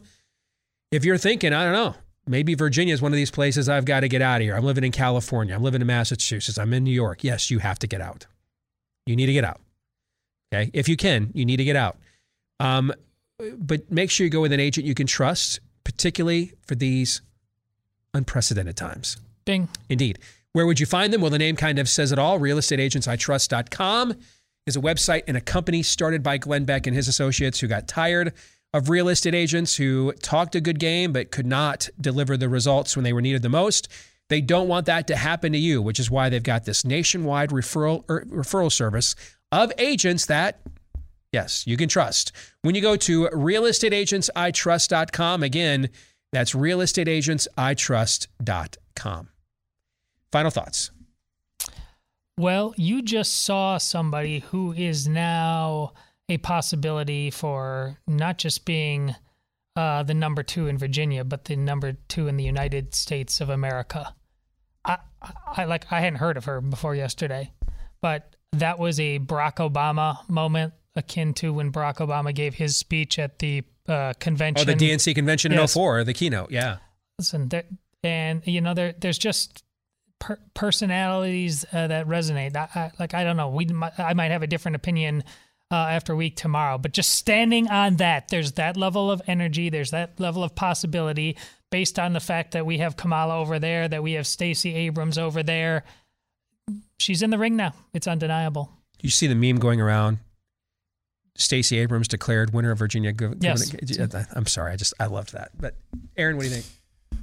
If you're thinking, I don't know, maybe Virginia is one of these places I've got to get out of here. I'm living in California. I'm living in Massachusetts. I'm in New York. Yes, you have to get out. You need to get out. Okay. If you can, you need to get out. Um, but make sure you go with an agent you can trust, particularly for these unprecedented times. Bing. Indeed. Where would you find them? Well, the name kind of says it all. Realestateagentsitrust.com is a website and a company started by Glenn Beck and his associates who got tired of real estate agents who talked a good game but could not deliver the results when they were needed the most. They don't want that to happen to you, which is why they've got this nationwide referral er, referral service of agents that yes, you can trust. When you go to realestateagentsitrust.com, again, that's realestateagentsitrust.com. Final thoughts. Well, you just saw somebody who is now a possibility for not just being uh, the number two in Virginia, but the number two in the United States of America. I, I like I hadn't heard of her before yesterday, but that was a Barack Obama moment akin to when Barack Obama gave his speech at the uh, convention. Oh, the DNC convention in Yes. 04, the keynote. Yeah. Listen, there, and you know there there's just per- personalities uh, that resonate. I, I, like I don't know, we I might have a different opinion uh, after week tomorrow, but just standing on that, there's that level of energy, there's that level of possibility based on the fact that we have Kamala over there, that we have Stacey Abrams over there. She's in the ring now. It's undeniable. You see the meme going around. Stacey Abrams declared winner of Virginia. gov- Yes. governor- I'm sorry. I just I loved that. But Aaron, what do you think?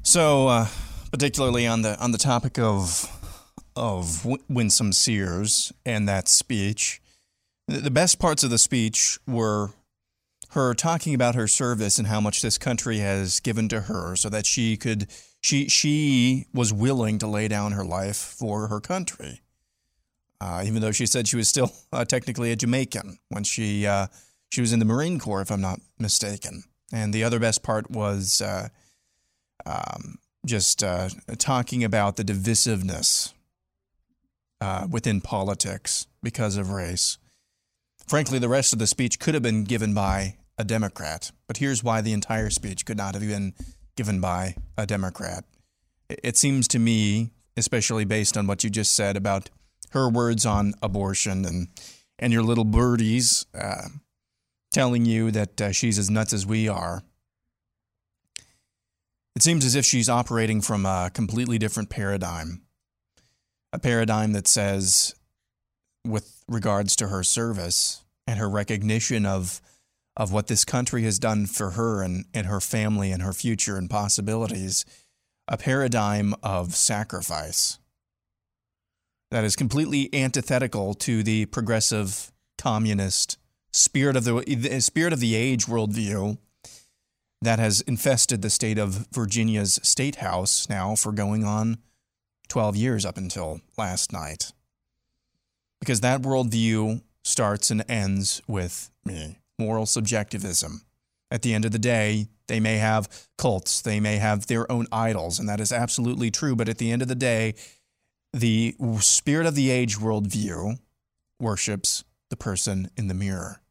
So, uh, particularly on the on the topic of of Win- Winsome Sears and that speech, the best parts of the speech were her talking about her service and how much this country has given to her, so that she could she she was willing to lay down her life for her country. Uh, even though she said she was still uh, technically a Jamaican when she uh, she was in the Marine Corps, if I'm not mistaken. And the other best part was uh, um, just uh, talking about the divisiveness uh, within politics because of race. Frankly, the rest of the speech could have been given by a Democrat, but here's why the entire speech could not have been given by a Democrat. It seems to me, especially based on what you just said about her words on abortion and and your little birdies uh, telling you that uh, she's as nuts as we are. It seems as if she's operating from a completely different paradigm. A paradigm that says, with regards to her service and her recognition of, of what this country has done for her and, and her family and her future and possibilities, a paradigm of sacrifice that is completely antithetical to the progressive communist spirit of the, the spirit of the age worldview that has infested the state of Virginia's state house now for going on 12 years up until last night. Because that worldview starts and ends with me, moral subjectivism. At the end of the day, they may have cults, they may have their own idols, and that is absolutely true. But at the end of the day, the spirit of the age worldview worships the person in the mirror.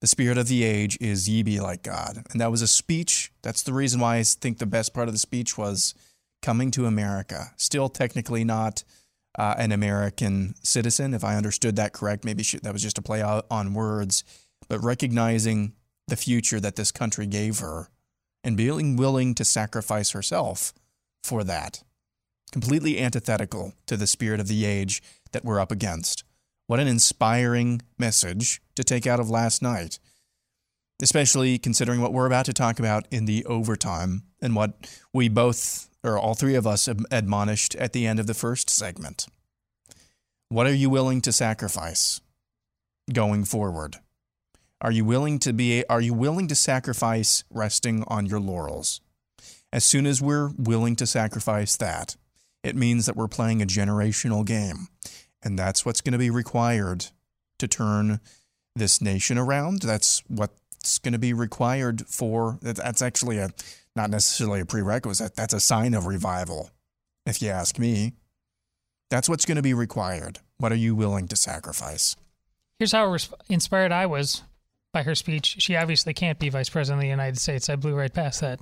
The spirit of the age is ye be like God. And that was a speech. That's the reason why I think the best part of the speech was coming to America. Still technically not uh, an American citizen, if I understood that correct. Maybe she, that was just a play on words, but recognizing the future that this country gave her and being willing to sacrifice herself for that. Completely antithetical to the spirit of the age that we're up against. What an inspiring message to take out of last night, especially considering what we're about to talk about in the overtime and what we both, or all three of us, admonished at the end of the first segment. What are you willing to sacrifice going forward? Are you willing to be are you willing to sacrifice resting on your laurels? As soon as we're willing to sacrifice that, it means that we're playing a generational game. And that's what's going to be required to turn this nation around. That's what's going to be required for that's actually a not necessarily a prerequisite. That's a sign of revival, if you ask me. That's what's going to be required. What are you willing to sacrifice? Here's how res- inspired I was by her speech. She obviously can't be vice president of the United States. I blew right past that.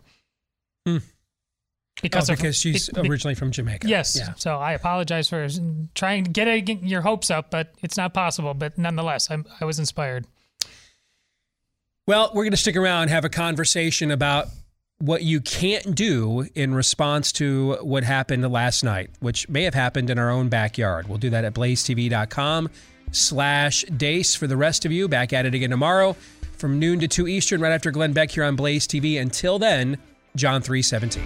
Hmm. Because oh, of- because she's be- be- originally from Jamaica. Yes. Yeah. So I apologize for trying to get, get your hopes up, but it's not possible. But nonetheless, I'm, I was inspired. Well, we're going to stick around and have a conversation about what you can't do in response to what happened last night, which may have happened in our own backyard. We'll do that at blazetv.com slash deace for the rest of you. Back at it again tomorrow from noon to 2 Eastern, right after Glenn Beck here on Blaze TV. Until then, John 317.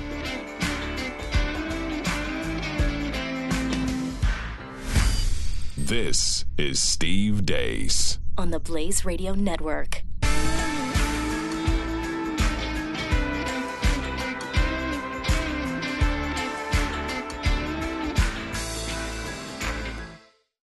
This is Steve Deace. on the Blaze Radio Network.